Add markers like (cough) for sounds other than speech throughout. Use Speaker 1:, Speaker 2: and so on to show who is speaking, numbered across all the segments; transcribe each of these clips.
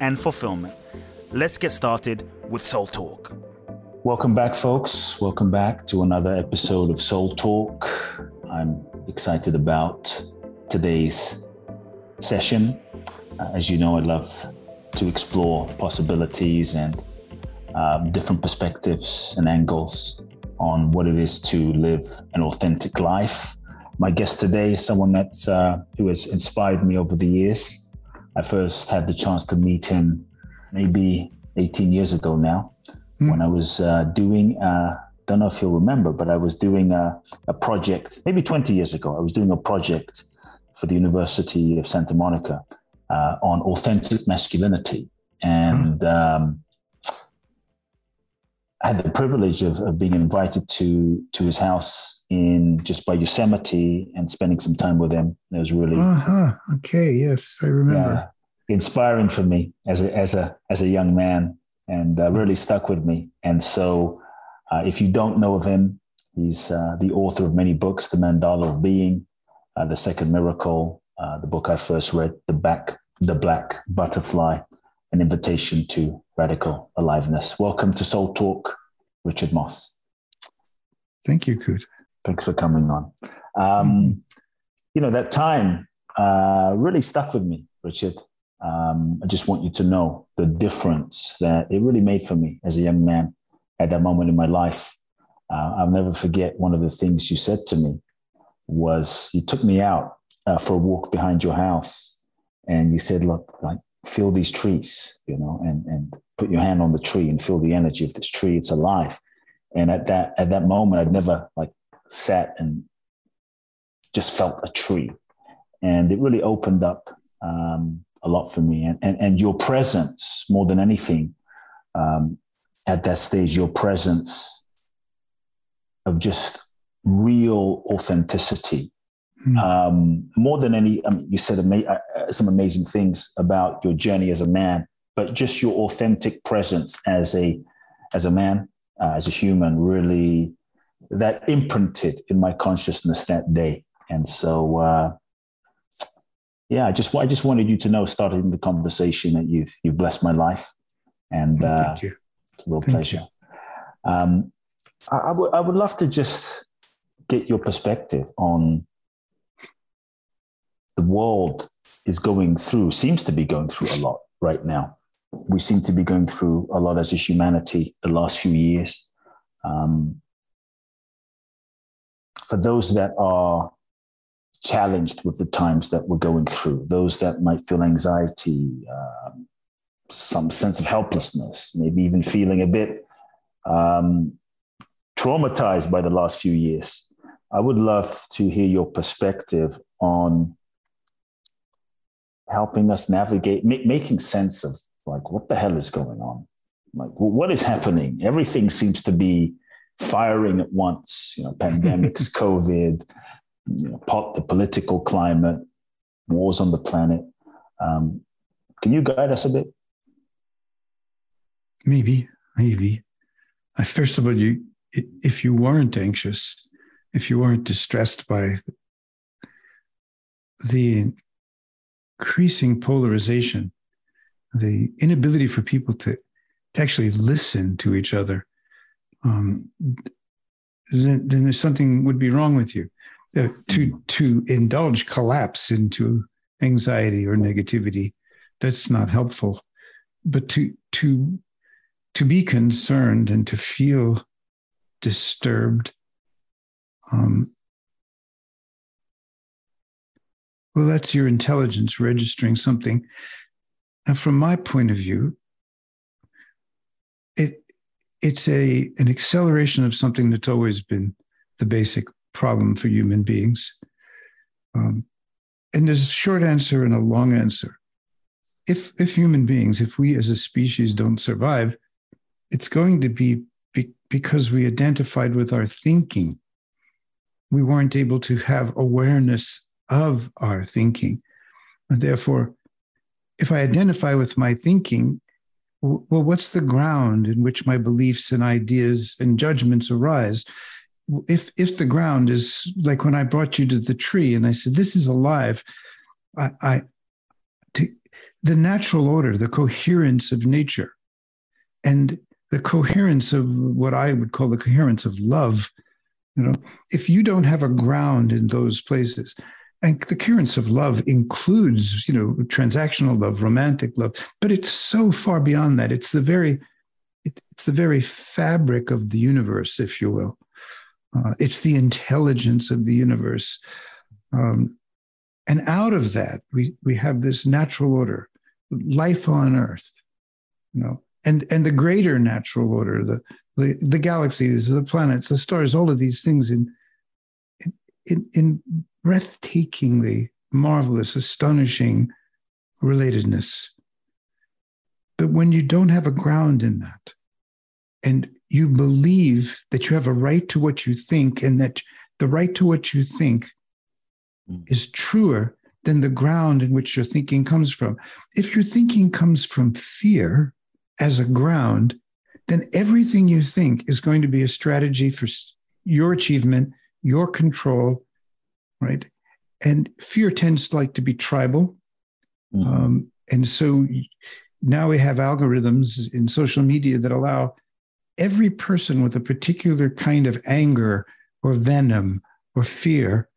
Speaker 1: and fulfillment. Let's get started with Soul Talk. Welcome back, folks. Welcome back to another episode of Soul Talk. I'm excited about today's session. Uh, as you know, I love to explore possibilities and um, different perspectives and angles on what it is to live an authentic life my guest today is someone that uh, who has inspired me over the years. I first had the chance to meet him maybe 18 years ago now, mm. when I was uh, doing. Uh, don't know if you'll remember, but I was doing a, a, project maybe 20 years ago. I was doing a project for the University of Santa Monica uh, on authentic masculinity, and mm. um, I had the privilege of, of being invited to to his house in just by Yosemite and spending some time with him. It was really
Speaker 2: uh-huh. okay. Yes, I remember.
Speaker 1: Inspiring for me as a as a as a young man, and uh, really stuck with me. And so, uh, if you don't know of him, he's uh, the author of many books: The Mandala of Being, uh, The Second Miracle, uh, the book I first read, The Back, The Black Butterfly, An Invitation to Radical Aliveness. Welcome to Soul Talk, Richard Moss.
Speaker 2: Thank you, Kute.
Speaker 1: Thanks for coming on. Um, you know, that time uh, really stuck with me, Richard. Um, I just want you to know the difference that it really made for me as a young man at that moment in my life. Uh, I'll never forget one of the things you said to me was you took me out uh, for a walk behind your house and you said, look, like feel these trees, you know, and, and put your hand on the tree and feel the energy of this tree. It's alive. And at that, at that moment, I'd never like sat and just felt a tree. And it really opened up um, a lot for me. And, and, and your presence, more than anything, um, at that stage, your presence of just real authenticity. Mm. Um, more than any, I mean, you said ama- uh, some amazing things about your journey as a man, but just your authentic presence as a as a man, uh, as a human, really that imprinted in my consciousness that day. And so, uh, yeah, I just I just wanted you to know, starting the conversation, that you've you've blessed my life, and uh, Thank you. it's a real Thank pleasure. Um, I, I would I would love to just get your perspective on the world is going through, seems to be going through a lot right now. We seem to be going through a lot as a humanity the last few years. Um, for those that are challenged with the times that we're going through, those that might feel anxiety, uh, some sense of helplessness, maybe even feeling a bit um, traumatized by the last few years. I would love to hear your perspective on helping us navigate, making sense of like what the hell is going on, like what is happening. Everything seems to be firing at once, you know, pandemics, (laughs) COVID, you know, pop, the political climate, wars on the planet. Um, can you guide us a bit?
Speaker 2: Maybe, maybe. Uh, first of all, you, if you weren't anxious, if you weren't distressed by the increasing polarization, the inability for people to, to actually listen to each other, um, then, then, there's something would be wrong with you. Uh, to to indulge collapse into anxiety or negativity, that's not helpful. But to to to be concerned and to feel disturbed, um, well, that's your intelligence registering something. And from my point of view, it it's a an acceleration of something that's always been the basic problem for human beings. Um, and there's a short answer and a long answer. If if human beings, if we as a species don't survive, it's going to be, be because we identified with our thinking. We weren't able to have awareness of our thinking. And therefore, if I identify with my thinking, well, what's the ground in which my beliefs and ideas and judgments arise? If if the ground is like when I brought you to the tree and I said, "This is alive," I, I to, the natural order, the coherence of nature, and the coherence of what I would call the coherence of love. You know, if you don't have a ground in those places, and the currents of love includes you know transactional love romantic love but it's so far beyond that. It's the very it, it's the very fabric of the universe if you will. Uh, it's the intelligence of the universe. Um, and out of that we we have this natural order life on earth you know and and the greater natural order the the, the galaxies the planets the stars all of these things in in, in breathtakingly marvelous, astonishing relatedness. But when you don't have a ground in that, and you believe that you have a right to what you think, and that the right to what you think mm. is truer than the ground in which your thinking comes from. If your thinking comes from fear as a ground, then everything you think is going to be a strategy for your achievement, your control, right? And fear tends to like to be tribal. Mm-hmm. Um, and so now we have algorithms in social media that allow every person with a particular kind of anger or venom or fear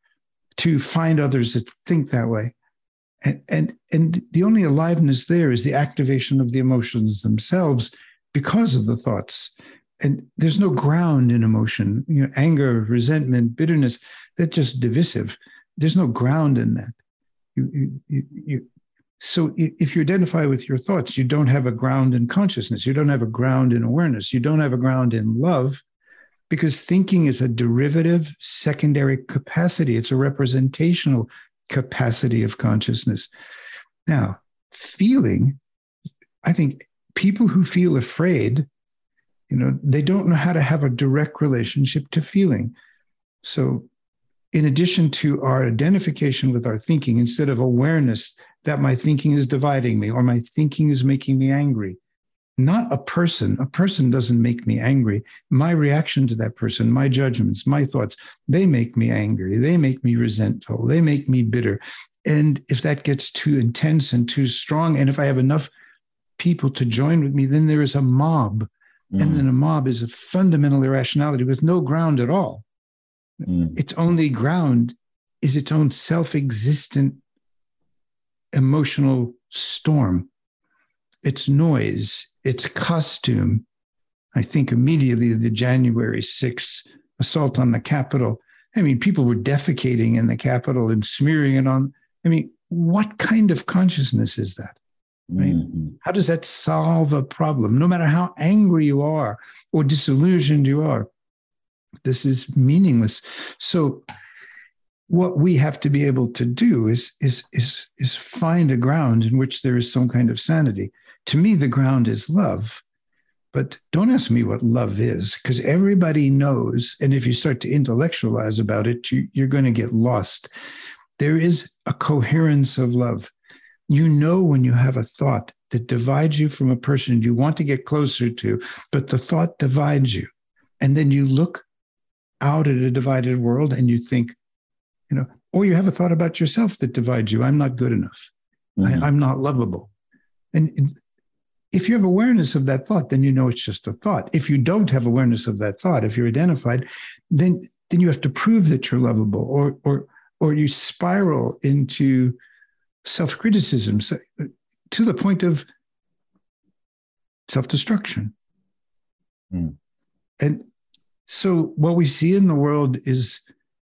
Speaker 2: to find others that think that way. And, and, and the only aliveness there is the activation of the emotions themselves because of the thoughts. And there's no ground in emotion, you know, anger, resentment, bitterness, they're just divisive there's no ground in that. You, you, you, so if you identify with your thoughts, you don't have a ground in consciousness. You don't have a ground in awareness. You don't have a ground in love because thinking is a derivative secondary capacity. It's a representational capacity of consciousness. Now, feeling, I think people who feel afraid, you know, they don't know how to have a direct relationship to feeling. So in addition to our identification with our thinking, instead of awareness that my thinking is dividing me or my thinking is making me angry, not a person. A person doesn't make me angry. My reaction to that person, my judgments, my thoughts, they make me angry. They make me resentful. They make me bitter. And if that gets too intense and too strong, and if I have enough people to join with me, then there is a mob. Mm. And then a mob is a fundamental irrationality with no ground at all. Mm. Its only ground is its own self existent emotional storm, its noise, its costume. I think immediately the January 6th assault on the Capitol. I mean, people were defecating in the Capitol and smearing it on. I mean, what kind of consciousness is that? Right? Mm-hmm. How does that solve a problem? No matter how angry you are or disillusioned you are, this is meaningless. So what we have to be able to do is is is is find a ground in which there is some kind of sanity. To me, the ground is love. But don't ask me what love is, because everybody knows. And if you start to intellectualize about it, you, you're going to get lost. There is a coherence of love. You know when you have a thought that divides you from a person you want to get closer to, but the thought divides you. And then you look out at a divided world and you think, you know, or you have a thought about yourself that divides you. I'm not good enough. Mm-hmm. I, I'm not lovable. And if you have awareness of that thought, then you know it's just a thought. If you don't have awareness of that thought, if you're identified, then then you have to prove that you're lovable, or or or you spiral into self-criticism to the point of self-destruction. Mm. And so, what we see in the world is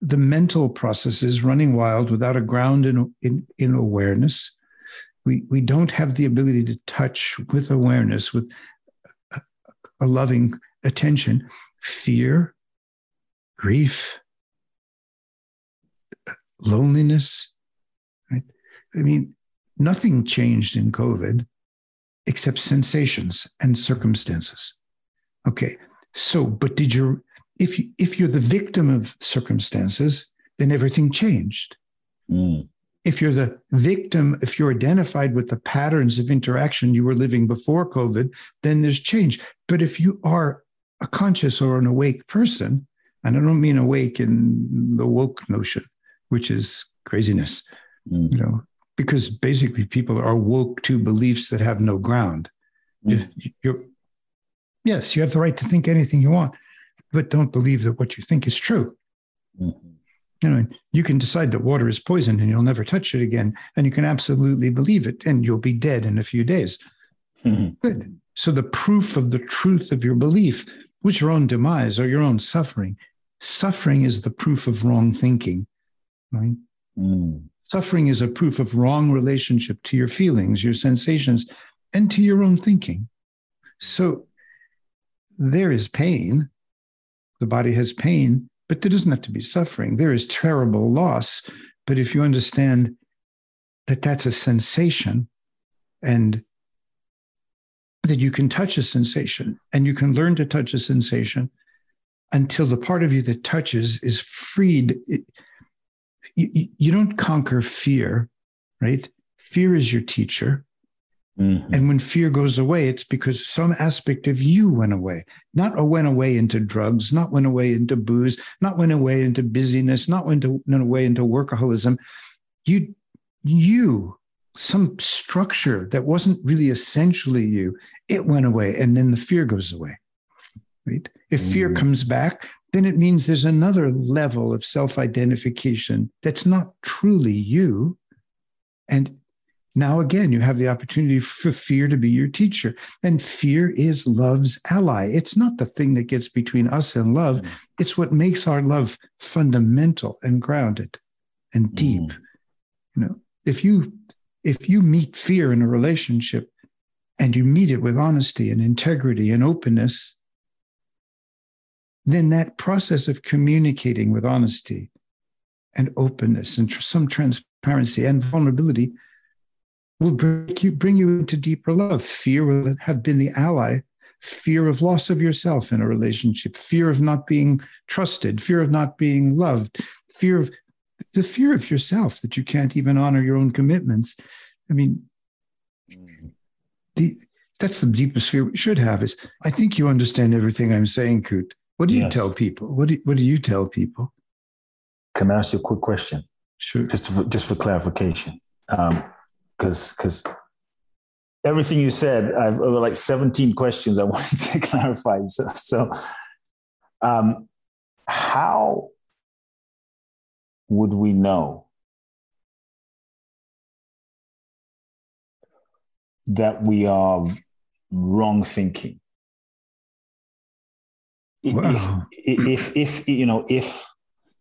Speaker 2: the mental processes running wild without a ground in, in, in awareness. We, we don't have the ability to touch with awareness, with a, a loving attention, fear, grief, loneliness? I mean, nothing changed in COVID except sensations and circumstances. Okay. So, but did you, if you, if you're the victim of circumstances, then everything changed. Mm. If you're the victim, if you're identified with the patterns of interaction you were living before COVID, then there's change. But if you are a conscious or an awake person, and I don't mean awake in the woke notion, which is craziness, mm. you know, because basically people are woke to beliefs that have no ground. Mm. You, are yes, you have the right to think anything you want, but don't believe that what you think is true. Mm-hmm. You know, you can decide that water is poison and you'll never touch it again, and you can absolutely believe it, and you'll be dead in a few days. Mm-hmm. Good. So the proof of the truth of your belief was your own demise or your own suffering. Suffering is the proof of wrong thinking, right? Mm. Suffering is a proof of wrong relationship to your feelings, your sensations, and to your own thinking. So there is pain. The body has pain, but there doesn't have to be suffering. There is terrible loss. But if you understand that that's a sensation and that you can touch a sensation and you can learn to touch a sensation until the part of you that touches is freed. It, you, you don't conquer fear, right? Fear is your teacher. Mm-hmm. And when fear goes away, it's because some aspect of you went away. Not went away into drugs, not went away into booze, not went away into busyness, not went, to, went away into workaholism. You, you, some structure that wasn't really essentially you, it went away, and then the fear goes away. Right? If mm-hmm. fear comes back, then it means there's another level of self identification that's not truly you. And now, again, you have the opportunity for fear to be your teacher. And fear is love's ally. It's not the thing that gets between us and love, mm. it's what makes our love fundamental and grounded and deep. Mm. You know, if you if you meet fear in a relationship and you meet it with honesty and integrity and openness, then that process of communicating with honesty and openness and tr- some transparency and vulnerability will bring you, bring you into deeper love. Fear will have been the ally. Fear of loss of yourself in a relationship, fear of not being trusted, fear of not being loved, fear of the fear of yourself that you can't even honor your own commitments. I mean, mm-hmm. the, that's the deepest fear we should have is I think you understand everything I'm saying, Kute. What do you yes. tell people? What do, what do you tell people?
Speaker 1: Can I ask you a quick question?
Speaker 2: Sure.
Speaker 1: Just for, just for clarification, because um, because everything you said, I've over like 17 questions I (laughs) wanted to clarify. So, so um, how would we know that we are wrong thinking? Wow. if, if, if, you know, if,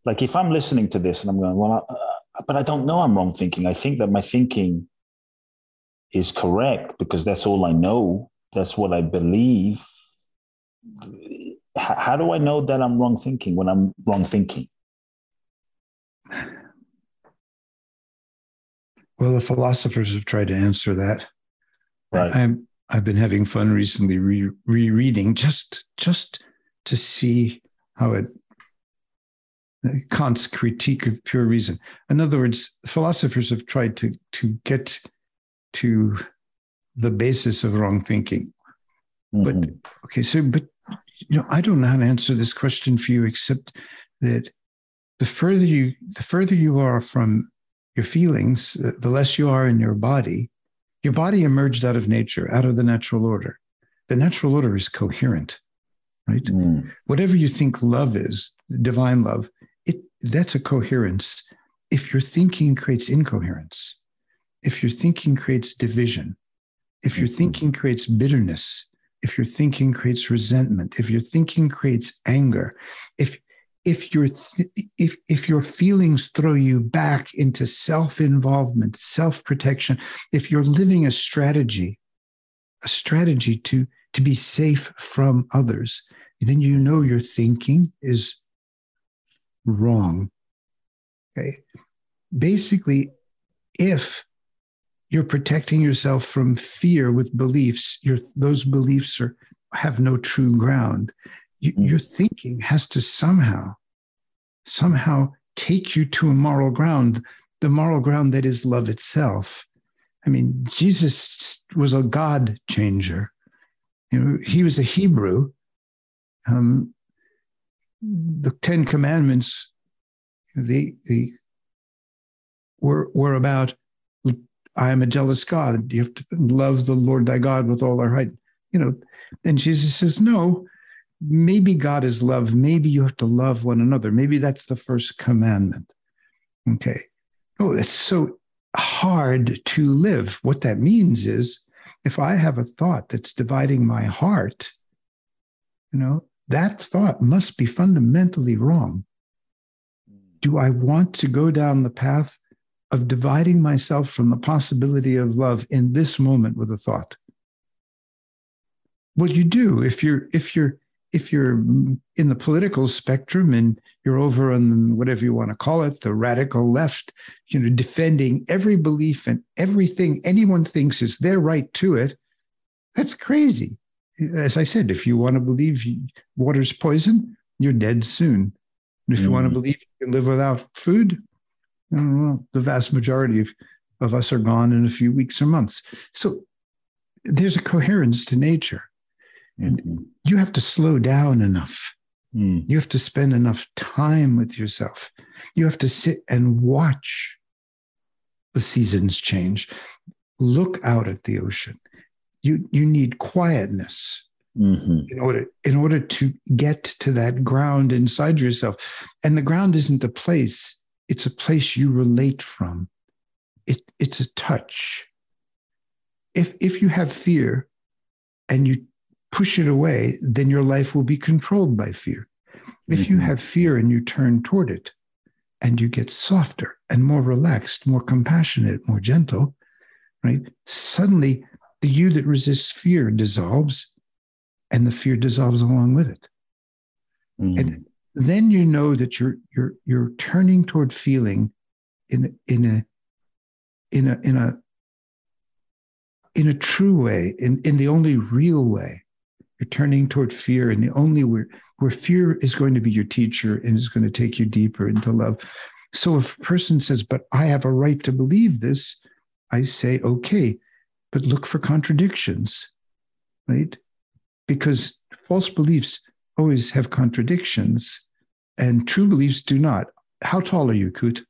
Speaker 1: like, if I'm listening to this and I'm going, well, uh, but I don't know I'm wrong thinking. I think that my thinking is correct because that's all I know. That's what I believe. How, how do I know that I'm wrong thinking when I'm wrong thinking?
Speaker 2: Well, the philosophers have tried to answer that.
Speaker 1: Right.
Speaker 2: I'm I've been having fun recently re- rereading just just to see how it Kant's critique of pure reason. In other words, philosophers have tried to to get to the basis of wrong thinking. Mm-hmm. But okay, so but you know, I don't know how to answer this question for you except that the further you the further you are from your feelings, the less you are in your body. Your body emerged out of nature, out of the natural order. The natural order is coherent right? Mm. Whatever you think love is, divine love, it that's a coherence. If your thinking creates incoherence, if your thinking creates division, if your mm-hmm. thinking creates bitterness, if your thinking creates resentment, if your thinking creates anger, if if your if if your feelings throw you back into self-involvement, self-protection, if you're living a strategy, a strategy to to be safe from others, then you know your thinking is wrong. Okay. Basically, if you're protecting yourself from fear with beliefs, your, those beliefs are, have no true ground. You, mm. Your thinking has to somehow, somehow take you to a moral ground, the moral ground that is love itself. I mean, Jesus was a God changer. You know, he was a Hebrew. Um, the Ten Commandments, the the were were about I am a jealous God. You have to love the Lord thy God with all our heart. You know, and Jesus says, no, maybe God is love. Maybe you have to love one another. Maybe that's the first commandment. Okay. Oh, it's so hard to live. What that means is if I have a thought that's dividing my heart, you know, that thought must be fundamentally wrong. Do I want to go down the path of dividing myself from the possibility of love in this moment with a thought? What you do if you're if you're if you're in the political spectrum and you're over on whatever you want to call it, the radical left, you know, defending every belief and everything anyone thinks is their right to it, that's crazy as I said, if you want to believe water's poison, you're dead soon. And if mm you want to believe you can live without food, well, the vast majority of, of us are gone in a few weeks or months. So there's a coherence to nature. And mm-hmm. you have to slow down enough. Mm. You have to spend enough time with yourself. You have to sit and watch the seasons change. Look out at the ocean you you need quietness mm-hmm. in order in order to get to that ground inside yourself. And the ground isn't a place it's a place you relate from. It, it's a touch. If if you have fear and you push it away then your life will be controlled by fear. If mm-hmm. you have fear and you turn toward it and you get softer and more relaxed more compassionate more gentle right? Suddenly the you that resists fear dissolves and the fear dissolves along with it. Mm. and then you know that you're you're you're turning toward feeling in in a in a in a in a true way in in the only real way. You're turning toward fear and the only where where fear is going to be your teacher and is going to take you deeper into love. So if a person says but i have a right to believe this i say okay but look for contradictions, right? Because false beliefs always have contradictions and true beliefs do not. How tall are you, Kute?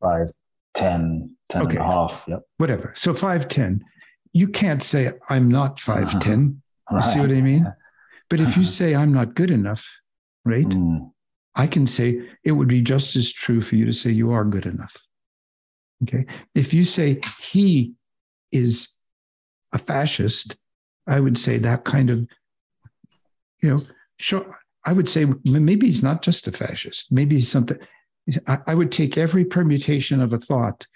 Speaker 1: Five, 10, 10 okay. and a half. Yep.
Speaker 2: Whatever. So five, 10. You can't say, I'm not 5'10. Uh-huh. You see what I mean? But if you say, I'm not good enough, right? Mm. I can say it would be just as true for you to say you are good enough. Okay. If you say he is a fascist, I would say that kind of, you know, sure. I would say maybe he's not just a fascist. Maybe he's something. I would take every permutation of a thought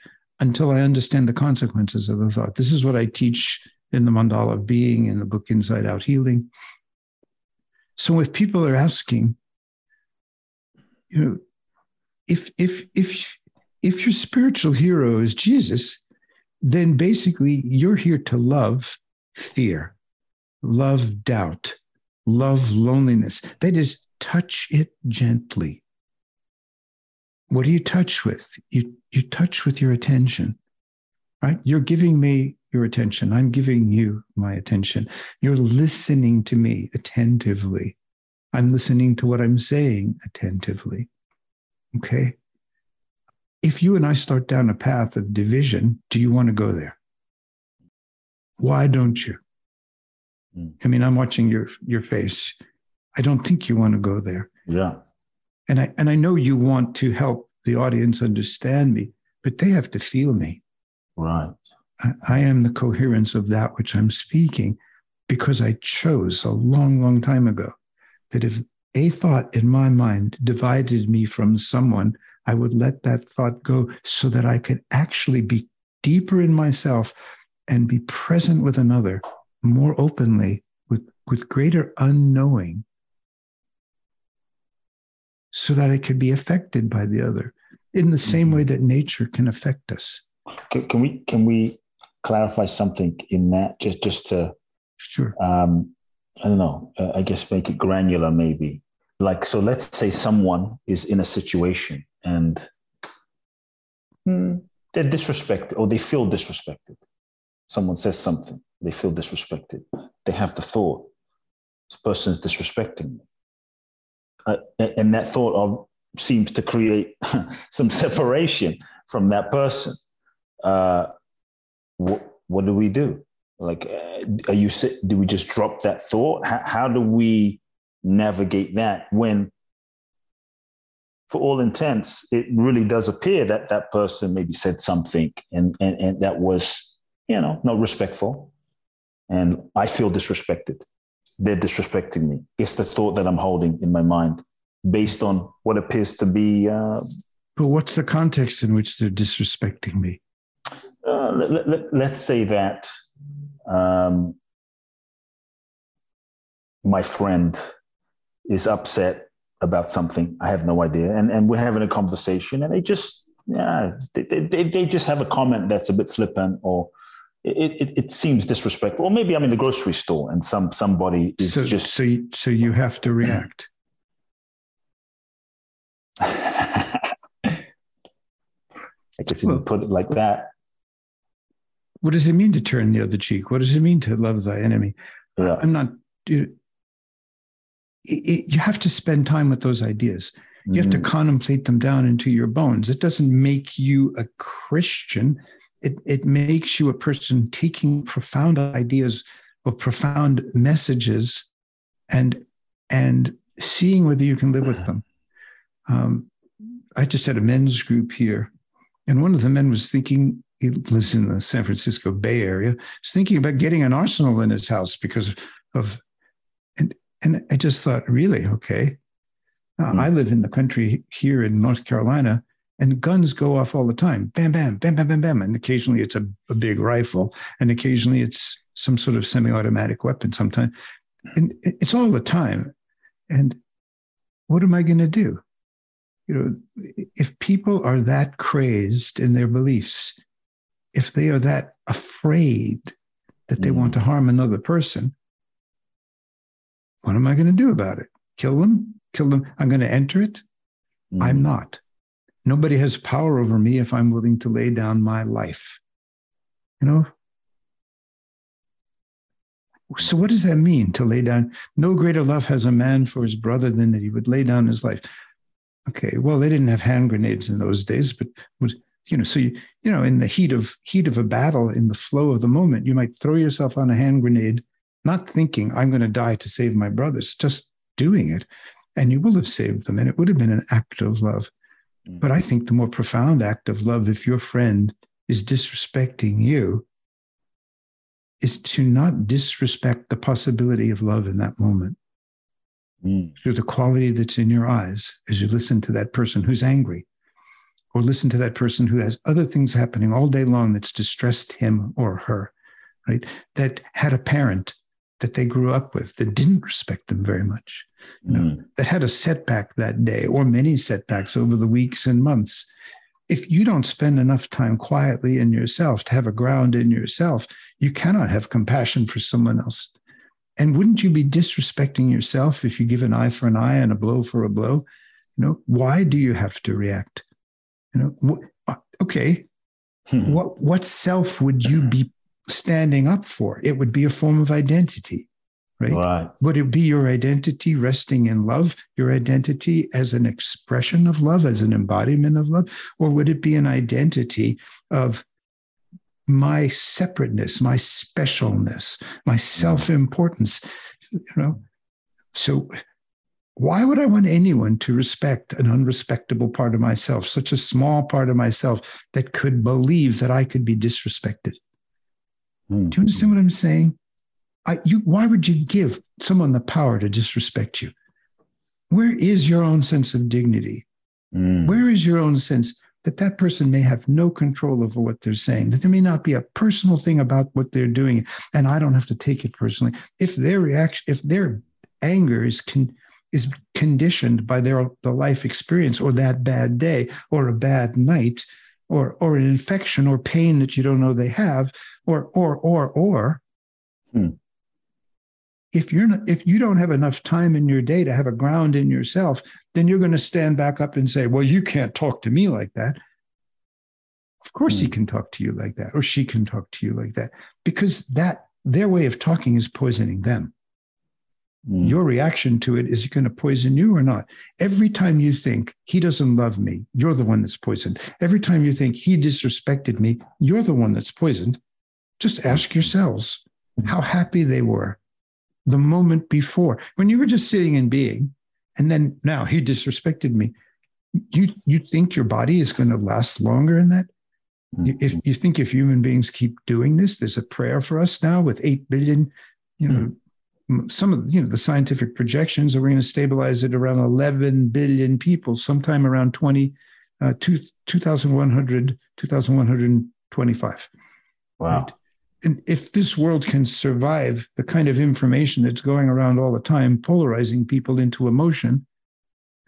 Speaker 2: until I understand the consequences of the thought. This is what I teach in the mandala of being in the book Inside Out Healing. So if people are asking, you know, if if if if your spiritual hero is Jesus, then basically you're here to love fear, love doubt, love loneliness. That is, touch it gently. What do you touch with? You, you touch with your attention, right? You're giving me your attention. I'm giving you my attention. You're listening to me attentively. I'm listening to what I'm saying attentively. Okay if you and I start down a path of division, do you want to go there? Why don't you? Mm. I mean, I'm watching your your face. I don't think you want to go there.
Speaker 1: Yeah.
Speaker 2: And I and I know you want to help the audience understand me, but they have to feel me.
Speaker 1: Right.
Speaker 2: I, I am the coherence of that which I'm speaking because I chose a long, long time ago that if a thought in my mind divided me from someone I would let that thought go so that I could actually be deeper in myself and be present with another more openly with, with greater unknowing so that it could be affected by the other in the same way mm-hmm. that nature can affect us.
Speaker 1: Can, can we can we clarify something in that just just to
Speaker 2: sure
Speaker 1: um, I don't know uh, I guess make it granular maybe like so let's say someone is in a situation and hmm, they're disrespected or they feel disrespected. Someone says something they feel disrespected. They have the thought this person's disrespecting me. Uh, and that thought of seems to create (laughs) some separation from that person. Uh, what, what do we do? Like uh, are you do we just drop that thought? How, how do we navigate that when for all intents it really does appear that that person maybe said something and and, and that was you know not respectful. And i feel disrespected. They're disrespecting me. It's the thought that i'm holding in my mind based on what appears to be uh,
Speaker 2: but what's the context in which they're disrespecting me?
Speaker 1: Uh, let, us let, say that um, my friend is upset about something. I have no idea. And, and we're having a conversation and they just, yeah, they, they, they just have a comment that's a bit flippant or it, it, it seems disrespectful. Or maybe I'm in the grocery store and some somebody is
Speaker 2: so,
Speaker 1: just.
Speaker 2: So you, so you have to react. (clears throat)
Speaker 1: I guess you well, put it like that.
Speaker 2: What does it mean to turn the other cheek? What does it mean to love thy enemy? Yeah. I'm not it, you have to spend time with those ideas. You mm have to mm. contemplate them down into your bones. It doesn't make you a Christian. It, it makes you a person taking profound ideas or profound messages and and seeing whether you can live with them. Um, I just had a men's group here, and one of the men was thinking. He lives in the San Francisco Bay Area. Was thinking about getting an arsenal in his house because of and I just thought, really, okay. Uh, mm. I live in the country here in North Carolina, and guns go off all the time. Bam, bam, bam, bam, bam, bam. And occasionally it's a, a big rifle, and occasionally it's some sort of semi-automatic weapon. Sometimes, and it's all the time. And what am I going to do? You know, if people are that crazed in their beliefs, if they are that afraid that they mm. want to harm another person, what am I going to do about it? Kill them? Kill them? I'm going to enter it? Mm. I'm not. Nobody has power over me if I'm willing to lay down my life. You know? So, what does that mean to lay down? No greater love has a man for his brother than that he would lay down his life. Okay, well, they didn't have hand grenades in those days, but was you know, so you you know, in the heat of heat of a battle, in the flow of the moment, you might throw yourself on a hand grenade not thinking I'm going to die to save my brothers, just doing it. And you will have saved them. And it would have been an act of love. Mm-hmm. But I think the more profound act of love, if your friend is disrespecting you, is to not disrespect the possibility of love in that moment. Mm. Through the quality that's in your eyes as you listen to that person who's angry, or listen to that person who has other things happening all day long that's distressed him or her, right? That had a parent that they grew up with that didn't respect them very much, you know, mm. that had a setback that day or many setbacks over the weeks and months. If you don't spend enough time quietly in yourself to have a ground in yourself, you cannot have compassion for someone else. And wouldn't you be disrespecting yourself if you give an eye for an eye and a blow for a blow? You know, why do you have to react? You know, wh- okay, hmm. what what self would you be standing up for. It would be a form of identity, right? right? Would it be your identity resting in love, your identity as an expression of love, as an embodiment of love? Or would it be an identity of my separateness, my specialness, my self importance? You know, so why would I want anyone to respect an unrespectable part of myself, such a small part of myself that could believe that I could be disrespected? Mm. Do you understand what I'm saying? I, you, why would you give someone the power to disrespect you? Where is your own sense of dignity? Mm. Where is your own sense that that person may have no control over what they're saying, that there may not be a personal thing about what they're doing, and I don't have to take it personally. If their reaction, if their anger is con, is conditioned by their the life experience or that bad day or a bad night or or an infection or pain that you don't know they have or or or or hmm. if you're not if you don't have enough time in your day to have a ground in yourself then you're going to stand back up and say well you can't talk to me like that of course hmm. he can talk to you like that or she can talk to you like that because that their way of talking is poisoning them Mm. Your reaction to it is it going to poison you or not? Every time you think he doesn't love me, you're the one that's poisoned. Every time you think he disrespected me, you're the one that's poisoned. Just ask yourselves how happy they were the moment before when you were just sitting and being, and then now he disrespected me. You you think your body is going to last longer in that? Mm-hmm. If you think if human beings keep doing this, there's a prayer for us now with eight billion, you know, mm-hmm some of you know the scientific projections are we're going to stabilize at around 11 billion people sometime around 20 uh, 2100 2125
Speaker 1: wow. Right?
Speaker 2: and if this world can survive the kind of information that's going around all the time polarizing people into emotion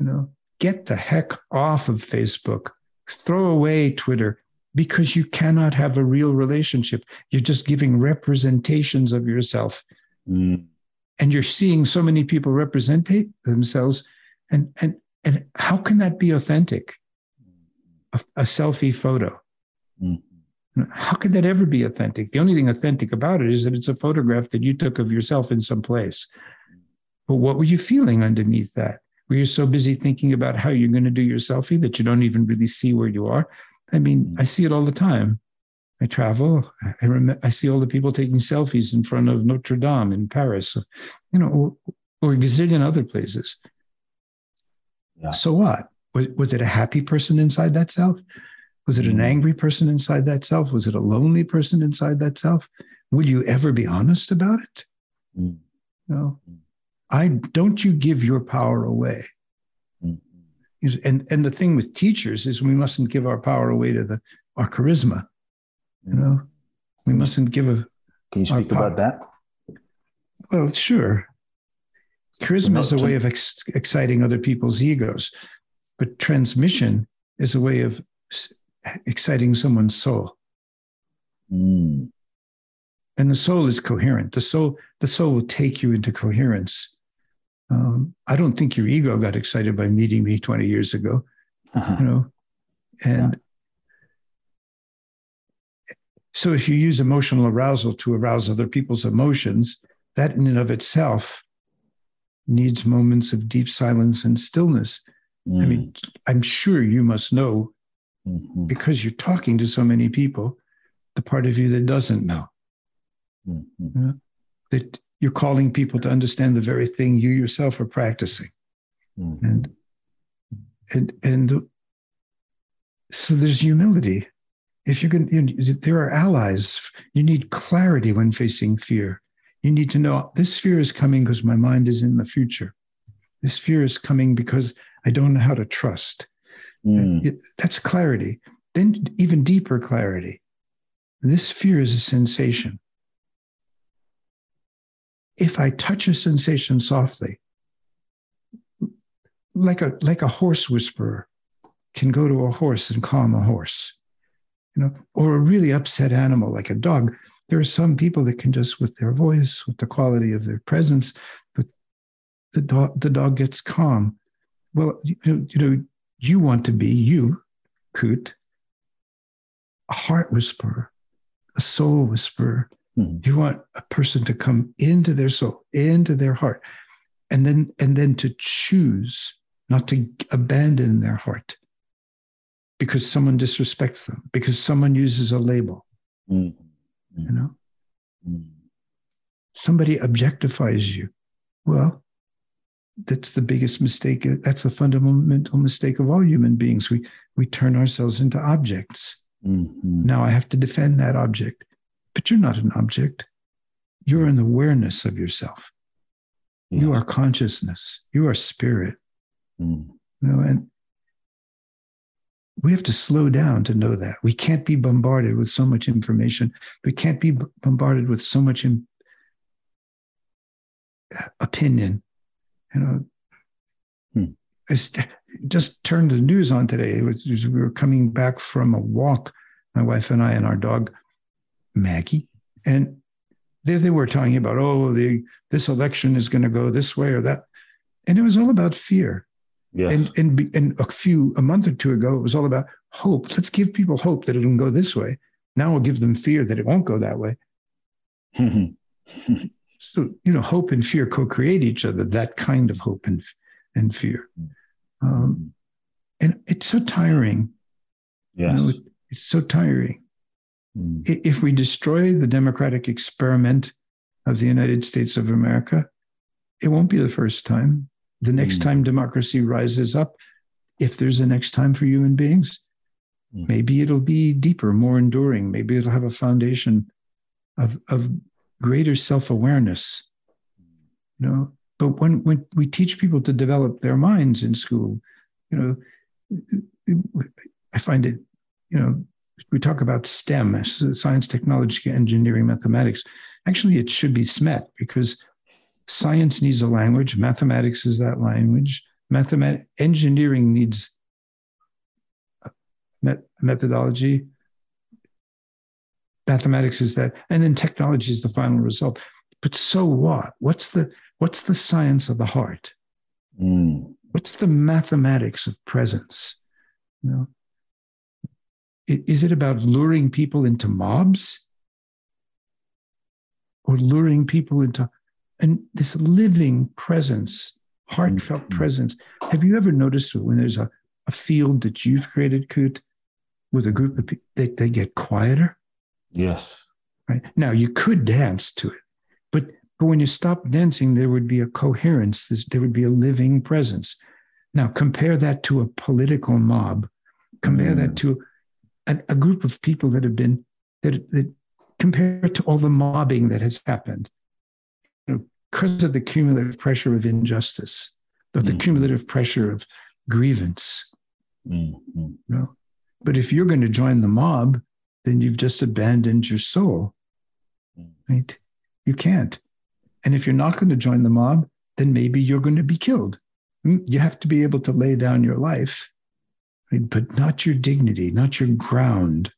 Speaker 2: you know get the heck off of facebook. Throw away twitter because you cannot have a real relationship. You're just giving representations of yourself. Mm and you're seeing so many people represent themselves and and and how can that be authentic? A, a selfie photo. Mm-hmm. how can that ever be authentic? The only thing authentic about it is that it's a photograph that you took of yourself in some place. But what were you feeling underneath that? Were you so busy thinking about how you're going to do your selfie that you don't even really see where you are? I mean mm-hmm. i see it all the time I travel. I rem- I see all the people taking selfies in front of Notre Dame in Paris, you know, or, or a gazillion other places. Yeah. So what? Was, was it a happy person inside that self? Was it an mm. angry person inside that self? Was it a lonely person inside that self? Will you ever be honest about it? Mm. No. I don't you give your power away. Mm. And and the thing with teachers is we mustn't give our power away to the our charisma you know, we mustn't give a.
Speaker 1: Can you speak about that?
Speaker 2: Well, sure. Charisma is a way of ex- exciting other people's egos, but transmission is a way of exciting someone's soul. Mm. And the soul is coherent. The soul, the soul will take you into coherence. Um, I don't think your ego got excited by meeting me 20 years ago, uh-huh. you know, and so if you use emotional arousal to arouse other people's emotions, that in and of itself needs moments of deep silence and stillness. Mm. I mean, mm. I'm sure you must know mm-hmm. because you're talking to so many people, the part of you that doesn't know. Mm-hmm. You know. That you're calling people to understand the very thing you yourself are practicing. Mm-hmm. And and and so there's humility if you're going to, there are allies. You need clarity when facing fear. You need to know this fear is coming because my mind is in the future. This fear is coming because I don't know how to trust. Mm. That's clarity. Then, even deeper clarity. This fear is a sensation. If I touch a sensation softly, like a like a horse whisperer can go to a horse and calm a horse you know, or a really upset animal like a dog. There are some people that can just, with their voice, with the quality of their presence, the, the dog, the dog gets calm. Well, you know, you know, you want to be you, Kute, a heart whisperer, a soul whisperer. Mm-hmm. You want a person to come into their soul, into their heart, and then and then to choose not to abandon their heart because someone disrespects them, because someone uses a label. Mm. You know? Mm. Somebody objectifies you. Well, that's the biggest mistake. That's the fundamental mistake of all human beings. We we turn ourselves into objects. Mm-hmm. Now I have to defend that object, but you're not an object. You're an awareness of yourself. Yes. You are consciousness. You are spirit. Mm. You know, and we have to slow down to know that. We can't be bombarded with so much information. We can't be bombarded with so much in, opinion. You know, hmm. I just turned the news on today. It was, we were coming back from a walk, my wife and I and our dog, Maggie, and there they were talking about, oh, the this election is going to go this way or that, and it was all about fear. Yes. And, and and a few a month or two ago, it was all about hope. Let's give people hope that it'll go this way. Now we'll give them fear that it won't go that way. (laughs) so you know, hope and fear co-create each other. That kind of hope and and fear, um, and it's so tiring.
Speaker 1: Yes, you know, it,
Speaker 2: it's so tiring. Mm. If we destroy the democratic experiment of the United States of America, it won't be the first time the next mm. time democracy rises up, if there's a next time for human beings, mm. maybe it'll be deeper, more enduring. Maybe it'll have a foundation of, of greater self awareness. You know, but when, when we teach people to develop their minds in school, you know, I find it, you know, we talk about STEM, science, technology, engineering, mathematics. Actually, it should be SMET because Science needs a language. Mathematics is that language. Mathemat- engineering needs met- methodology. Mathematics is that, and then technology is the final result. But so what? What's the what's the science of the heart? Mm. What's the mathematics of presence? You know, is it about luring people into mobs or luring people into and this living presence, heartfelt mm-hmm. presence. Have you ever noticed when there's a, a field that you've created, Kute, with a group of people, they, they get quieter?
Speaker 1: Yes.
Speaker 2: Right. Now you could dance to it, but but when you stop dancing, there would be a coherence, there would be a living presence. Now compare that to a political mob, compare mm. that to a, a, group of people that have been that, that compared to all the mobbing that has happened because of the cumulative pressure of injustice, of the mm-hmm. cumulative pressure of grievance. Mm-hmm. You know? But if you're going to join the mob, then you've just abandoned your soul. Mm. Right? You can't. And if you're not going to join the mob, then maybe you're going to be killed. Mm, you have to be able to lay down your life, right? but not your dignity, not your ground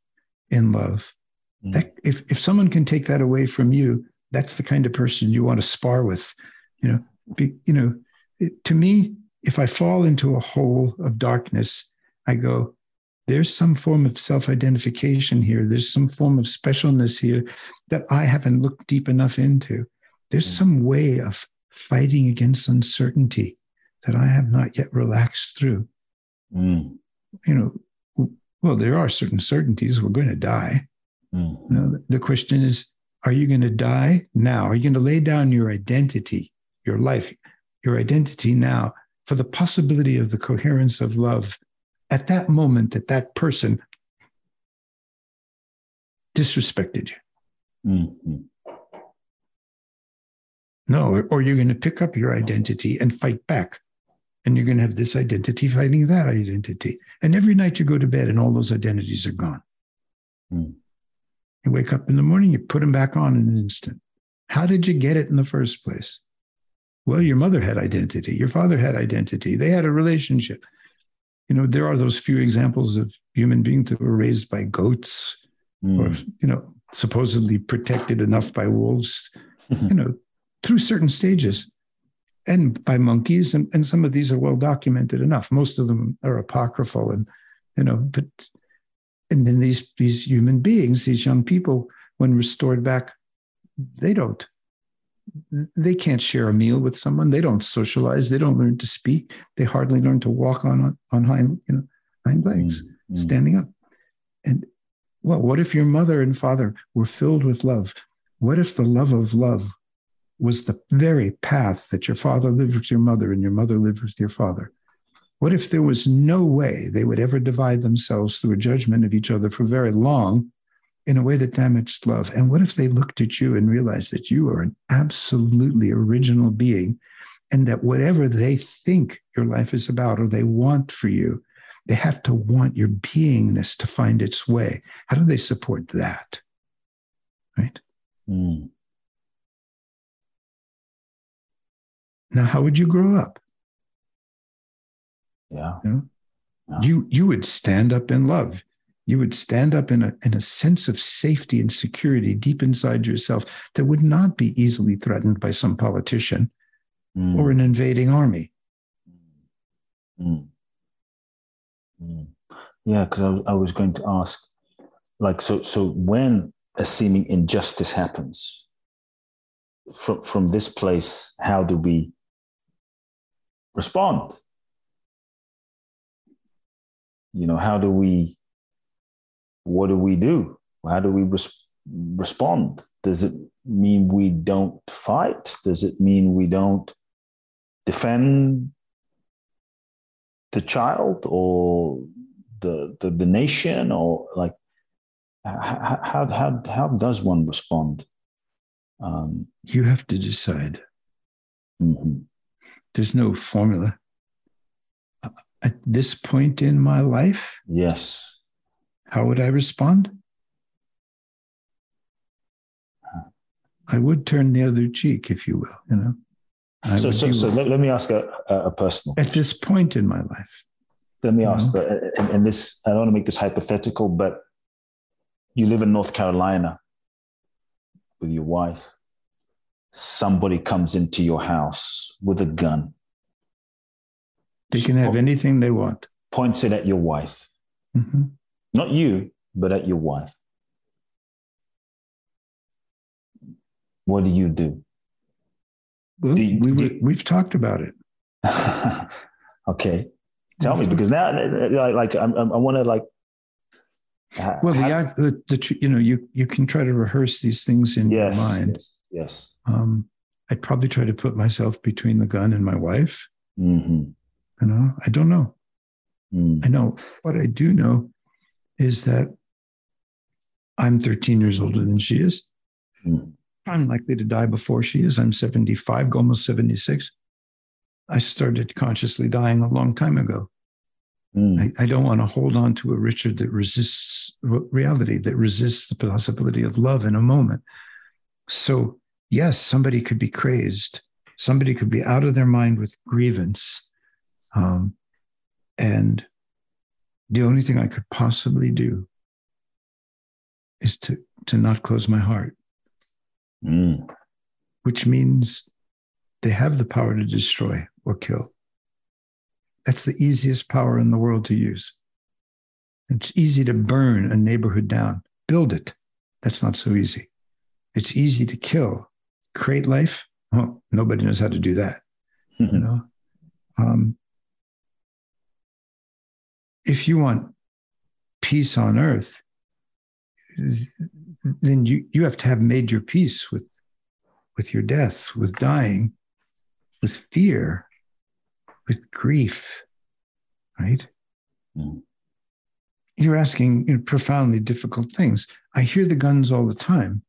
Speaker 2: in love. Mm. That, if, if someone can take that away from you, that's the kind of person you want to spar with. You know, be, you know, it, to me, if I fall into a hole of darkness, I go, there's some form of self-identification here. There's some form of specialness here that I haven't looked deep enough into. There's mm. some way of fighting against uncertainty that I have not yet relaxed through. Mm. You know, well, there are certain certainties. We're going to die. Mm-hmm. You know, the question is, are you going to die now? Are you going to lay down your identity, your life, your identity now for the possibility of the coherence of love at that moment that that person disrespected you? Mm-hmm. No, or, you're going to pick up your identity and fight back. And you're going to have this identity fighting that identity. And every night you go to bed and all those identities are gone. Mm. You wake up in the morning, you put them back on in an instant. How did you get it in the first place? Well, your mother had identity, your father had identity, they had a relationship. You know, there are those few examples of human beings that were raised by goats mm. or, you know, supposedly protected enough by wolves, (laughs) you know, through certain stages and by monkeys. And, and some of these are well documented enough. Most of them are apocryphal and, you know, but and then these these human beings, these young people, when restored back, they don't. They can't share a meal with someone. They don't socialize. They don't learn to speak. They hardly learn to walk on on hind you know hind legs, mm-hmm. standing up. And well, what if your mother and father were filled with love? What if the love of love was the very path that your father lived with your mother and your mother lived with your father? What if there was no way they would ever divide themselves through a judgment of each other for very long in a way that damaged love? And what if they looked at you and realized that you are an absolutely original being and that whatever they think your life is about or they want for you They have to want your beingness to find its way. How do they support that? Right? Mm. Now, how would you grow up?
Speaker 1: Yeah.
Speaker 2: You, know? yeah. you you would stand up in love. You would stand up in a, in a sense of safety and security deep inside yourself that would not be easily threatened by some politician mm. or an invading army.
Speaker 1: Mm. Mm. Yeah, because I, I was going to ask, like, so so when a seeming injustice happens, from from this place, how do we respond? You know, how do we? What do we do? How do we res- respond? Does it mean we don't fight? Does it mean we don't defend the child or the the, the nation or like how, how how how does one respond
Speaker 2: um, you have to decide mm-hmm. there's no formula at this point in my life
Speaker 1: yes
Speaker 2: how would i respond i would turn the other cheek if you will you know
Speaker 1: so, so, so let, let, me ask a, a personal.
Speaker 2: At this point in my life.
Speaker 1: Let me ask, that, and, and this, I don't want to make this hypothetical, but you live in North Carolina with your wife. Somebody comes into your house with a gun.
Speaker 2: They can have anything they want.
Speaker 1: Points it at your wife. Mm-hmm. Not you, but at your wife. What do you do?
Speaker 2: Well, you, we were, we've talked about it. (laughs)
Speaker 1: okay, tell me because now, like, I'm, i want to like.
Speaker 2: Well, the, the, the you know you you can try to rehearse these things in
Speaker 1: yes,
Speaker 2: your mind.
Speaker 1: Yes. yes. Um,
Speaker 2: I'd probably try to put myself between the gun and my wife. Mm-hmm. You know, I don't know. Mm. I know what I do know is that I'm 13 years older than she is. Mm. I'm likely to die before she is. I'm 75, almost 76. I started consciously dying a long time ago. Mm. I, I, don't want to hold on to a Richard that resists reality, that resists the possibility of love in a moment. So, yes, somebody could be crazed. Somebody could be out of their mind with grievance. Um, and the only thing I could possibly do is to, to not close my heart mm. which means they have the power to destroy or kill. That's the easiest power in the world to use. It's easy to burn a neighborhood down, build it. That's not so easy. It's easy to kill, create life. Oh, nobody knows how to do that. Mm-hmm. You (laughs) know, um, if you want peace on earth, then you you have to have made your peace with with your death, with dying, with fear, with grief, right? Mm. You're asking you know, profoundly difficult things. I hear the guns all the time.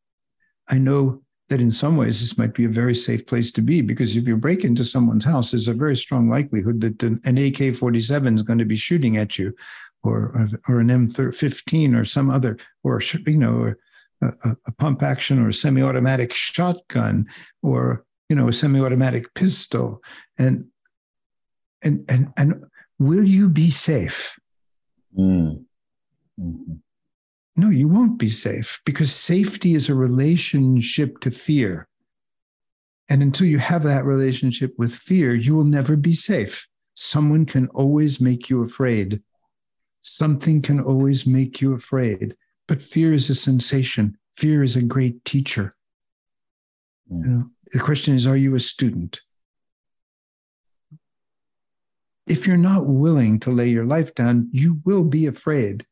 Speaker 2: I know that in some ways this might be a very safe place to be because if you break into someone's house, there's a very strong likelihood that an AK 47 is going to be shooting at you or, or an M15 or some other, or, you know, a, a pump action or a semi-automatic shotgun or you know a semi-automatic pistol and and and and will you be safe mm. mm-hmm. No you won't be safe because safety is a relationship to fear and until you have that relationship with fear you will never be safe someone can always make you afraid something can always make you afraid but fear is a sensation. Fear is a great teacher. Mm. You know, the question is, are you a student? If you're not willing to lay your life down, you will be afraid.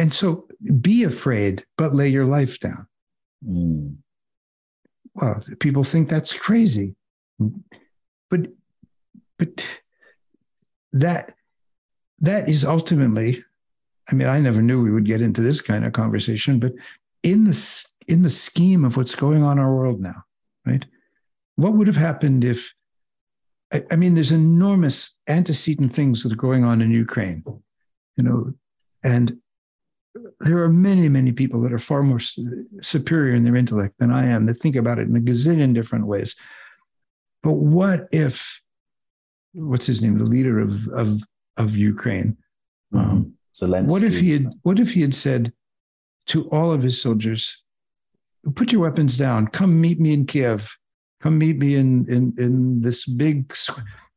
Speaker 2: And so be afraid, but lay your life down. Mm. Well, people think that's crazy. But but that that is ultimately I mean, I never knew we would get into this kind of conversation, but in the in the scheme of what's going on in our world now, right? What would have happened if? I, I mean, there's enormous antecedent things that are going on in Ukraine. you know, and there are many, many people that are far more superior in their intellect than I am that think about it in a gazillion different ways. But what if, what's his name, the leader of of of Ukraine? Mm-hmm. Um, what if he had What if he had said to all of his soldiers, "Put your weapons down. Come meet me in Kiev. Come meet me in in in this big.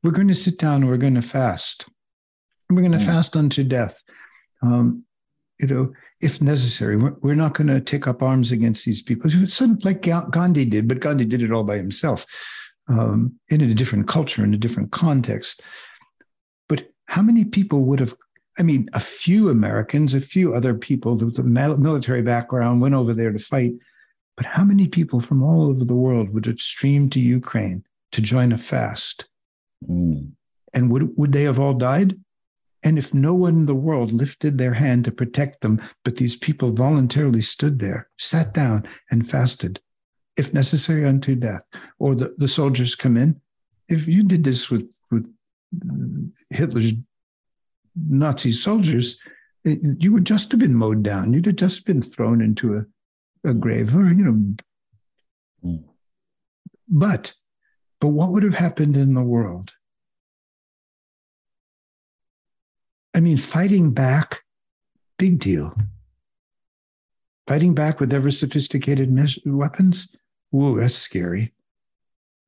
Speaker 2: We're going to sit down. We're going to fast. We're going to mm-hmm. fast unto death." Um, you know, if necessary, we're, we're not going to take up arms against these people. Some, like Gandhi did, but Gandhi did it all by himself um, in a different culture, in a different context. But how many people would have? I mean, a few Americans, a few other people with a military background went over there to fight. But how many people from all over the world would have streamed to Ukraine to join a fast? Mm. And would, would they have all died? And if no one in the world lifted their hand to protect them, but these people voluntarily stood there, sat down, and fasted, if necessary unto death, or the, the soldiers come in, if you did this with, with Hitler's Nazi soldiers, it, you would just have been mowed down. You'd have just been thrown into a, a grave, or you know. Mm. But, but what would have happened in the world I mean, fighting back, big deal. Fighting back with ever sophisticated weapons, whoa, that's scary.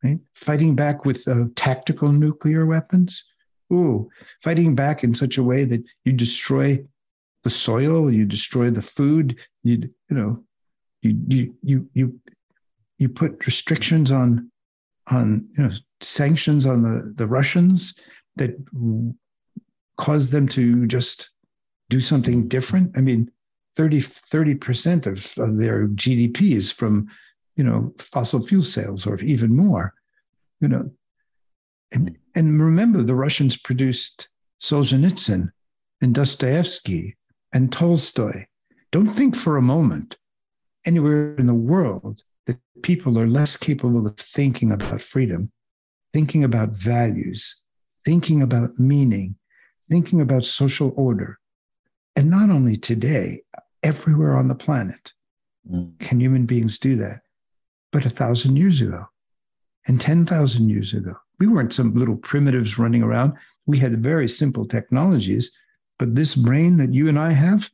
Speaker 2: Right? Fighting back with uh, tactical nuclear weapons, ooh, fighting back in such a way that you destroy the soil, you destroy the food, you you know, you you you you you put restrictions on on you know sanctions on the the Russians that cause them to just do something different? I mean, 30, 30% of, of their GDP is from, you know, fossil fuel sales or even more, you know. And, and remember, the Russians produced Solzhenitsyn and Dostoevsky and Tolstoy. Don't think for a moment anywhere in the world that people are less capable of thinking about freedom, thinking about values, thinking about meaning, thinking about social order. And not only today, everywhere on the planet mm. can human beings do that, but a thousand years ago and 10,000 years ago. We weren't some little primitives running around. We had very simple technologies, but this brain that you and I have,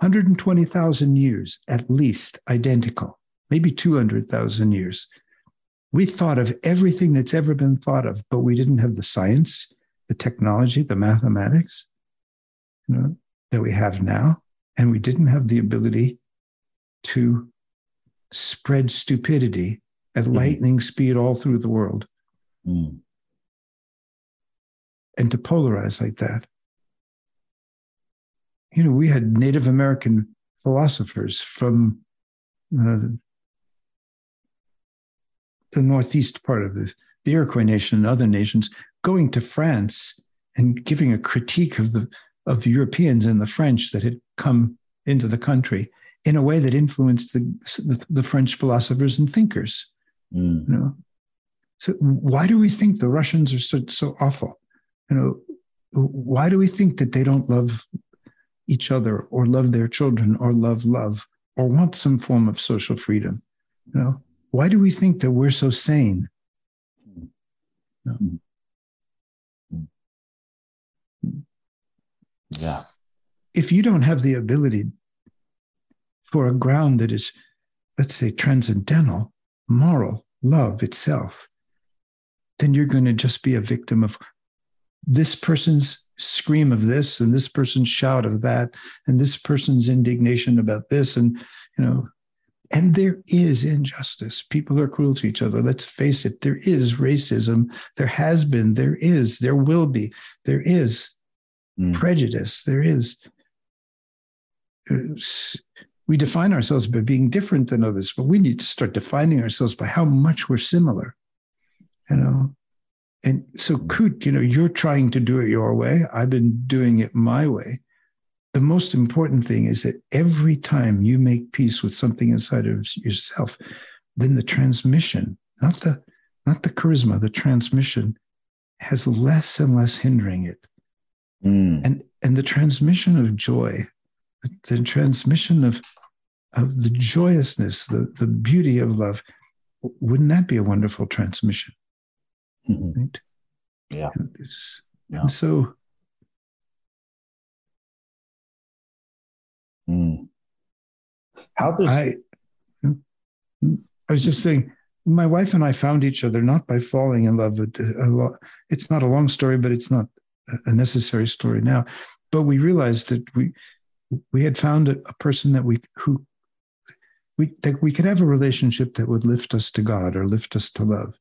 Speaker 2: 120,000 years at least identical, maybe 200,000 years. We thought of everything that's ever been thought of, but we didn't have the science, the technology, the mathematics, you know, that we have now, and we didn't have the ability to spread stupidity at mm. lightning speed all through the world. Mm. And to polarize like that. You know, we had Native American philosophers from uh, the northeast part of the, the Iroquois nation and other nations going to France and giving a critique of the of Europeans and the French that had come into the country in a way that influenced the, the, the French philosophers and thinkers. Mm. You know, so why do we think the Russians are so so awful? You know, why do we think that they don't love each other or love their children or love love or want some form of social freedom? You know, why do we think that we're so sane? You know?
Speaker 1: Yeah.
Speaker 2: If you don't have the ability for a ground that is, let's say, transcendental, moral, love itself, then you're going to just be a victim of this person's scream of this and this person's shout of that and this person's indignation about this and you know and there is injustice. People are cruel to each other. Let's face it there is racism. There has been there is there will be there is mm. prejudice. There is. We define ourselves by being different than others, but we need to start defining ourselves by how much we're similar. You know, and so Kute, you know, you're trying to do it your way. I've been doing it my way. The most important thing is that every time you make peace with something inside of yourself, then the transmission, not the not the charisma, the transmission has less and less hindering it. Mm. And and the transmission of joy, the transmission of of the joyousness, the, the beauty of love, wouldn't that be a wonderful transmission?
Speaker 1: Mm-hmm.
Speaker 2: Right?
Speaker 1: Yeah.
Speaker 2: And, yeah. and so
Speaker 1: mm. how does
Speaker 2: I I was just saying my wife and I found each other not by falling in love. Lot, it's not a long story, but it's not a necessary story now. But we realized that we we had found a, person that we who we that we could have a relationship that would lift us to God or lift us to love.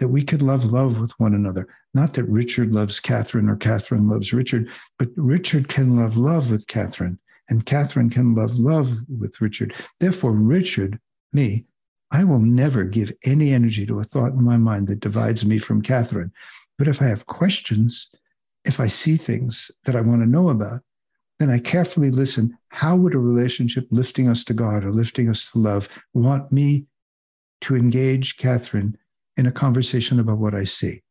Speaker 2: That we could love love with one another. Not that Richard loves Catherine or Catherine loves Richard, but Richard can love love with Catherine, and Catherine can love love with Richard. Therefore, Richard, me, I will never give any energy to a thought in my mind that divides me from Catherine. But if I have questions, if I see things that I want to know about, then I carefully listen. How would a relationship lifting us to God or lifting us to love want me to engage Catherine in a conversation about what I see?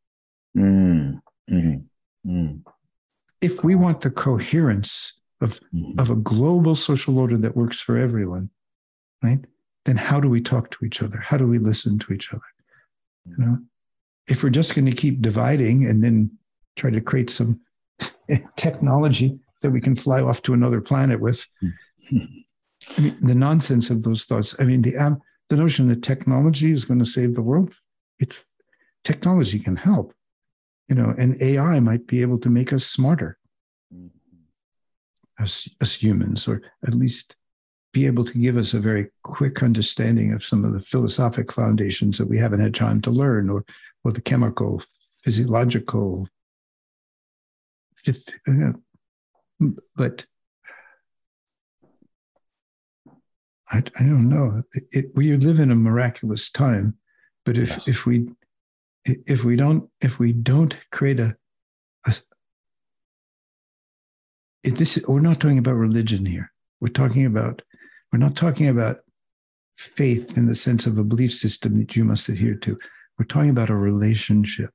Speaker 1: Mm, mm, mm.
Speaker 2: If we want the coherence of, of a global social order that works for everyone, right? then how do we talk to each other? How do we listen to each other? You know, if we're just going to keep dividing and then try to create some (laughs) technology that we can fly off to another planet with, I mean, the nonsense of those thoughts. I mean, the um, the notion that technology is going to save the world. It's technology can help, you know, and AI might be able to make us smarter as as humans, or at least be able to give us a very quick understanding of some of the philosophic foundations that we haven't had time to learn, or or the chemical, physiological. If, uh, but I, I don't know. It, it, we live in a miraculous time, but if yes. if we if we don't if we don't create a, a this we're not talking about religion here. We're talking about we're not talking about faith in the sense of a belief system that you must adhere to. We're talking about a relationship.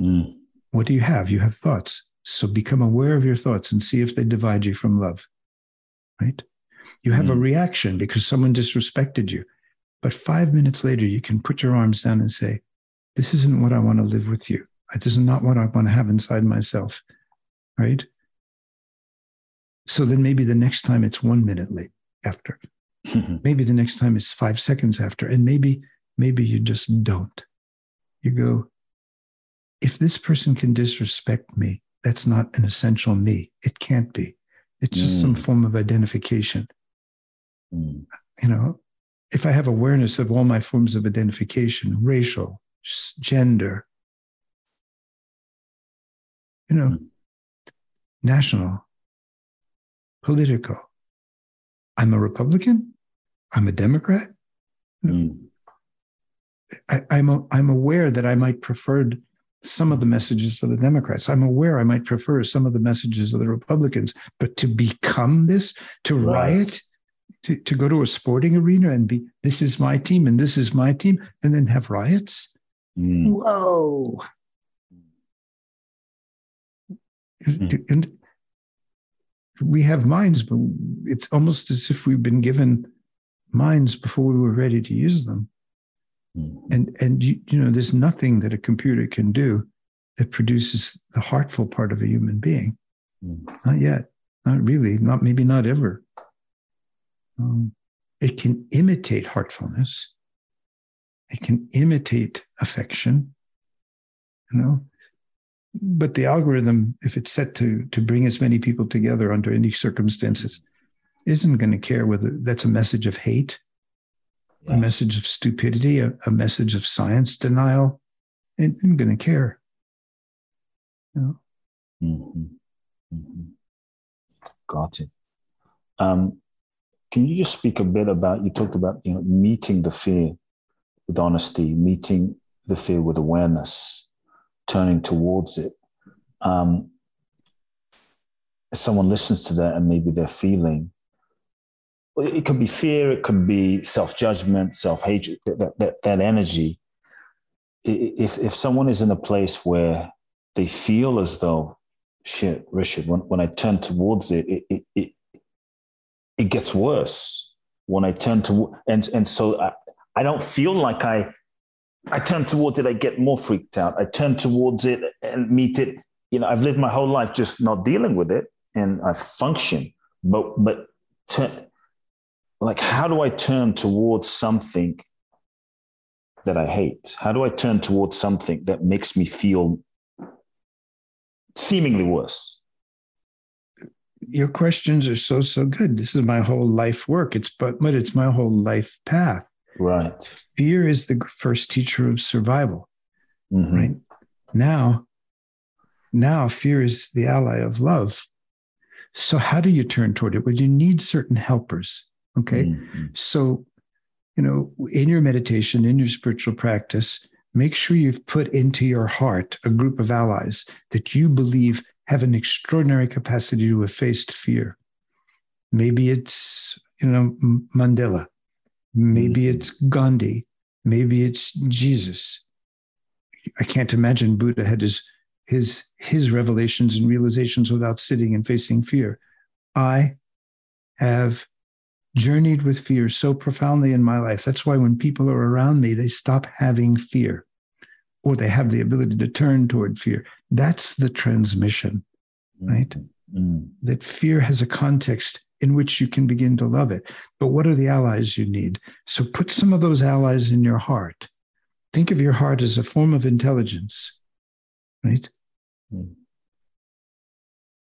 Speaker 1: Mm.
Speaker 2: What do you have? You have thoughts. So become aware of your thoughts and see if they divide you from love. Right? You have mm. a reaction because someone disrespected you. But five minutes later, you can put your arms down and say, This isn't what I want to live with you. This is not what I want to have inside myself. Right? So then maybe the next time it's one minute late after. (laughs) maybe the next time it's five seconds after. And maybe, maybe you just don't. You go, if this person can disrespect me, that's not an essential me. It can't be. It's just mm. some form of identification.
Speaker 1: Mm.
Speaker 2: You know, if I have awareness of all my forms of identification, racial, gender, you know, mm. national, political, I'm a Republican. I'm a Democrat.
Speaker 1: Mm.
Speaker 2: I, am a, I'm aware that I might prefer some of the messages of the Democrats. I'm aware I might prefer some of the messages of the Republicans. But to become this, to right. riot, to, to go to a sporting arena and be, this is my team and this is my team, and then have riots?
Speaker 1: Mm.
Speaker 2: Whoa. Mm. And we have minds, but it's almost as if we've been given minds before we were ready to use them.
Speaker 1: Mm-hmm.
Speaker 2: And and you, you know, there's nothing that a computer can do that produces the heartful part of a human being.
Speaker 1: Mm-hmm.
Speaker 2: Not yet. Not really. Not maybe not ever. Um, it can imitate heartfulness. It can imitate affection. You know, but the algorithm, if it's set to to bring as many people together under any circumstances, isn't going to care whether that's a message of hate, a message of stupidity, a, a, message of science denial. and I'm going to care. You know?
Speaker 1: mm-hmm. Mm-hmm. Got it. Um, can you just speak a bit about? You talked about you know meeting the fear with honesty, meeting the fear with awareness turning towards it. Um, if someone listens to that and maybe they're feeling, it could be fear, it could be self judgment, self hatred, that, that, that energy. If, if someone is in a place where they feel as though shit, Richard, when, when I turn towards it, it, it, it, it gets worse. When I turn to, and, and so I, I don't feel like I, I turn towards it, I get more freaked out. I turn towards it and meet it. You know, I've lived my whole life just not dealing with it and I function. But, but turn, like, how do I turn towards something that I hate? How do I turn towards something that makes me feel seemingly worse?
Speaker 2: Your questions are so so good. This is my whole life work. It's but but it's my whole life path.
Speaker 1: Right.
Speaker 2: Fear is the first teacher of survival.
Speaker 1: Mhm.
Speaker 2: Right. Now, now fear is the ally of love. So how do you turn toward it? Well, you need certain helpers. Okay.
Speaker 1: Mhm.
Speaker 2: So, you know, in your meditation, in your spiritual practice, make sure you've put into your heart a group of allies that you believe have an extraordinary capacity to face fear. Maybe it's, you know, Mandela. Maybe
Speaker 1: Mhm.
Speaker 2: it's Gandhi. Maybe it's Jesus. I can't imagine Buddha had his his his revelations and realizations without sitting and facing fear. I have journeyed with fear so profoundly in my life. That's why when people are around me, they stop having fear or they have the ability to turn toward fear. That's the transmission, Right.
Speaker 1: Mhm.
Speaker 2: that fear has a context in which you can begin to love it. But what are the allies you need? So put some of those allies in your heart. Think of your heart as a form of intelligence, right?
Speaker 1: Mm.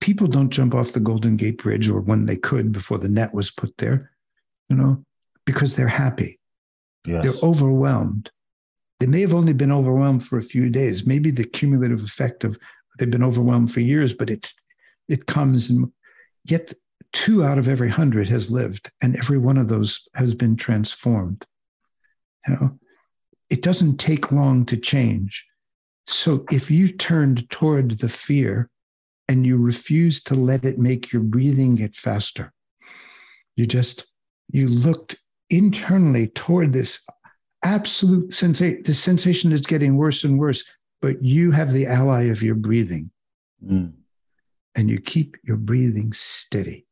Speaker 2: People don't jump off the Golden Gate Bridge or when they could before the net was put there, you know, because they're happy.
Speaker 1: Yes.
Speaker 2: They're overwhelmed. They may have only been overwhelmed for a few days. Maybe the cumulative effect of they've been overwhelmed for years, but it's it comes and yet two out of every hundred has lived, and every one of those has been transformed. You know, it doesn't take long to change. So if you turned toward the fear and you refuse to let it make your breathing get faster, you just you looked internally toward this absolute sensation. The sensation is getting worse and worse, but you have the ally of your breathing
Speaker 1: Mm.
Speaker 2: and you keep your breathing steady.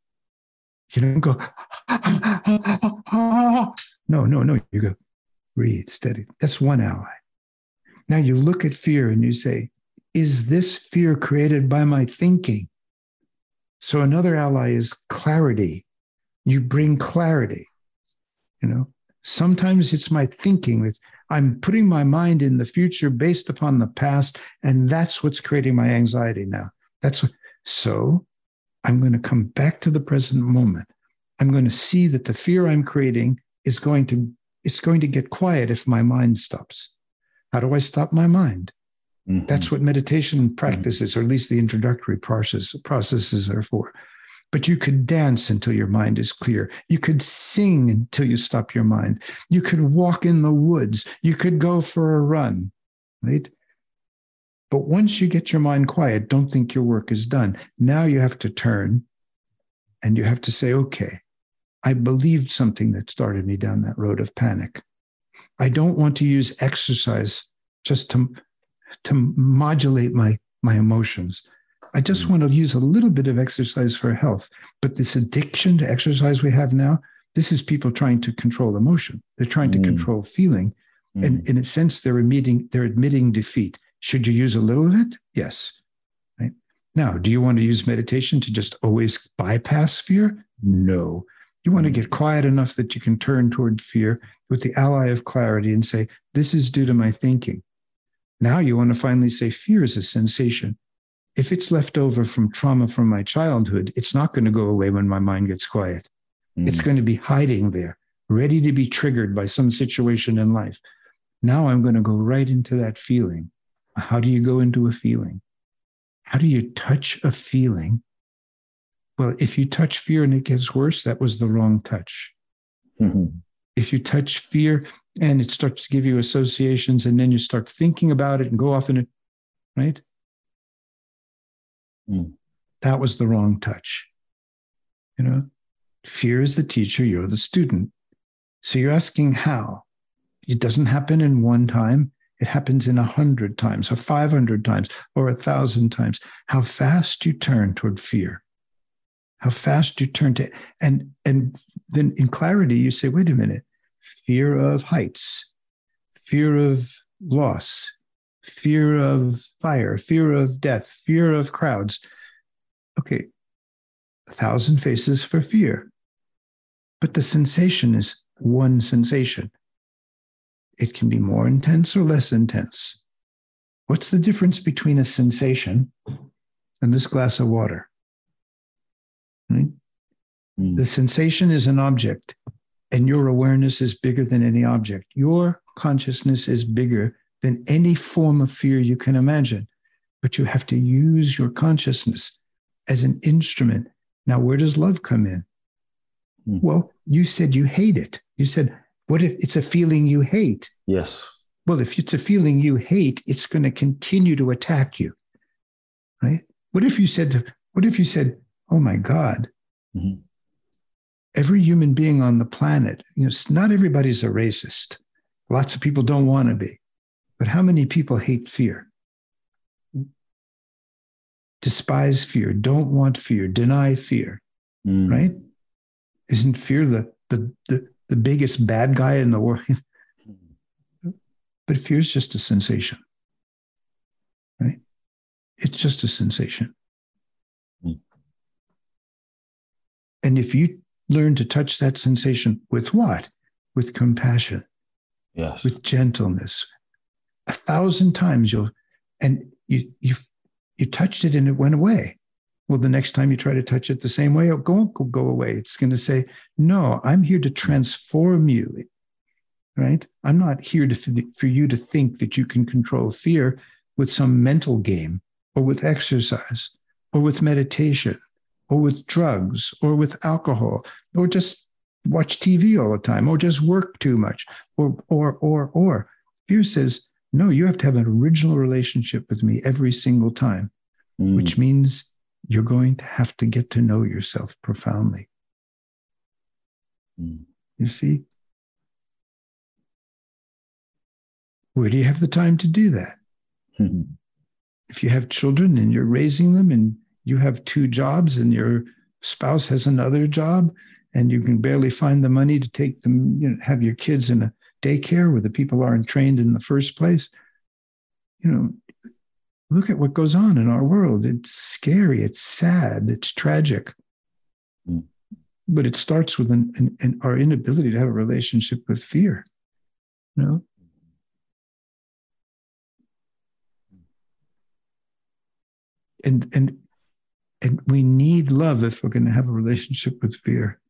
Speaker 2: You don't go, (laughs) no, no, no. You go, breathe steady. That's one ally. Now you look at fear and you say, is this fear created by my thinking? So another ally is clarity. You bring clarity. You know, sometimes it's my thinking. It's, I'm putting my mind in the future based upon the past, and that's what's creating my anxiety now. That's what, so I'm going to come back to the present moment. I'm going to see that the fear I'm creating is going to it's going to get quiet if my mind stops. How do I stop my mind?
Speaker 1: Mhm.
Speaker 2: That's what meditation practices, or at least the introductory process, processes are for. But you could dance until your mind is clear. You could sing until you stop your mind. You could walk in the woods. You could go for a run, right? But once you get your mind quiet, don't think your work is done. Now you have to turn and you have to say, okay, I believed something that started me down that road of panic. I don't want to use exercise just to, to modulate my, my emotions. I just
Speaker 1: Mm.
Speaker 2: want to use a little bit of exercise for health. But this addiction to exercise we have now, this is people trying to control emotion. They're trying to
Speaker 1: Mm.
Speaker 2: control feeling.
Speaker 1: Mm.
Speaker 2: And in a sense, they're admitting, they're admitting defeat. Should you use a little of it? Yes. Right. Now, do you want to use meditation to just always bypass fear? No. You want to
Speaker 1: Mm.
Speaker 2: get quiet enough that you can turn toward fear with the ally of clarity and say, This is due to my thinking. Now you want to finally say, Fear is a sensation. If it's left over from trauma from my childhood, it's not going to go away when my mind gets quiet. It's
Speaker 1: Mm.
Speaker 2: going to be hiding there, ready to be triggered by some situation in life. Now I'm going to go right into that feeling. How do you go into a feeling? How do you touch a feeling? Well, if you touch fear and it gets worse, that was the wrong touch.
Speaker 1: Mhm.
Speaker 2: If you touch fear and it starts to give you associations and then you start thinking about it and go off in it, right?
Speaker 1: Mm.
Speaker 2: That was the wrong touch. You know, fear is the teacher, you're the student. So you're asking how. It doesn't happen in one time. it happens in a hundred times or 500 times or a thousand times. How fast you turn toward fear. How fast you turn to, and, and then in clarity, you say, wait a minute, fear of heights, fear of loss, fear of fire, fear of death, fear of crowds. Okay, a thousand faces for fear. But the sensation is one sensation. It can be more intense or less intense. What's the difference between a sensation and this glass of water? Right? Mm. The sensation is an object, and your awareness is bigger than any object. Your consciousness is bigger than any form of fear you can imagine. But you have to use your consciousness as an instrument. Now, where does love come in? Mm. Well, you said you hate it. You said, what if it's a feeling you hate?
Speaker 1: Yes.
Speaker 2: Well, if it's a feeling you hate, it's going to continue to attack you. Right? What if you said, what if you said, oh my God, mm-hmm. every human being on the planet, you know, not everybody's a racist. Lots of people don't want to be. But how many people hate fear? Despise fear, don't want fear, deny fear, mm. right? Isn't fear the, the, the, the biggest bad guy in the world? (laughs) but fear is just a sensation, right? It's just a sensation. Mm. And if you learn to touch that sensation with what? With compassion,
Speaker 1: yes.
Speaker 2: with gentleness, a thousand times you'll and you you you touched it and it went away. Well the next time you try to touch it the same way it won't go away. It's going to say no i'm here to transform you right? I'm not here to for you to think that you can control fear with some mental game or with exercise or with meditation or with drugs or with alcohol or just watch tv all the time or just work too much or or or or. Fear says no, you have to have an original relationship with me every single time, mm. which means you're going to have to get to know yourself profoundly. Mm. You see? Where do you have the time to do that? Mm-hmm. If you have children and you're raising them and you have two jobs and your spouse has another job and you can barely find the money to take them, you know, have your kids in a daycare where the people aren't trained in the first place. You know, look at what goes on in our world. It's scary, it's sad, it's tragic. Mm. But it starts with an, an, an, our inability to have a relationship with fear. You know? And and and we need love if we're going to have a relationship with fear.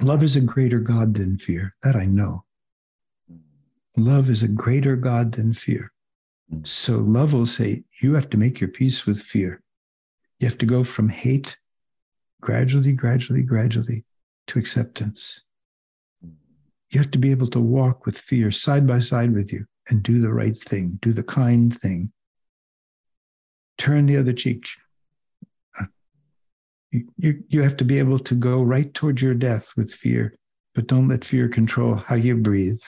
Speaker 2: Love is a greater God than fear. That I know. Mm. Love is a greater God than fear. Mm. So love will say, you have to make your peace with fear. You have to go from hate gradually, gradually, gradually to acceptance. Mm. You have to be able to walk with fear side by side with you and do the right thing, do the kind thing. Turn the other cheek, you, you have to be able to go right towards your death with fear, but don't let fear control how you breathe,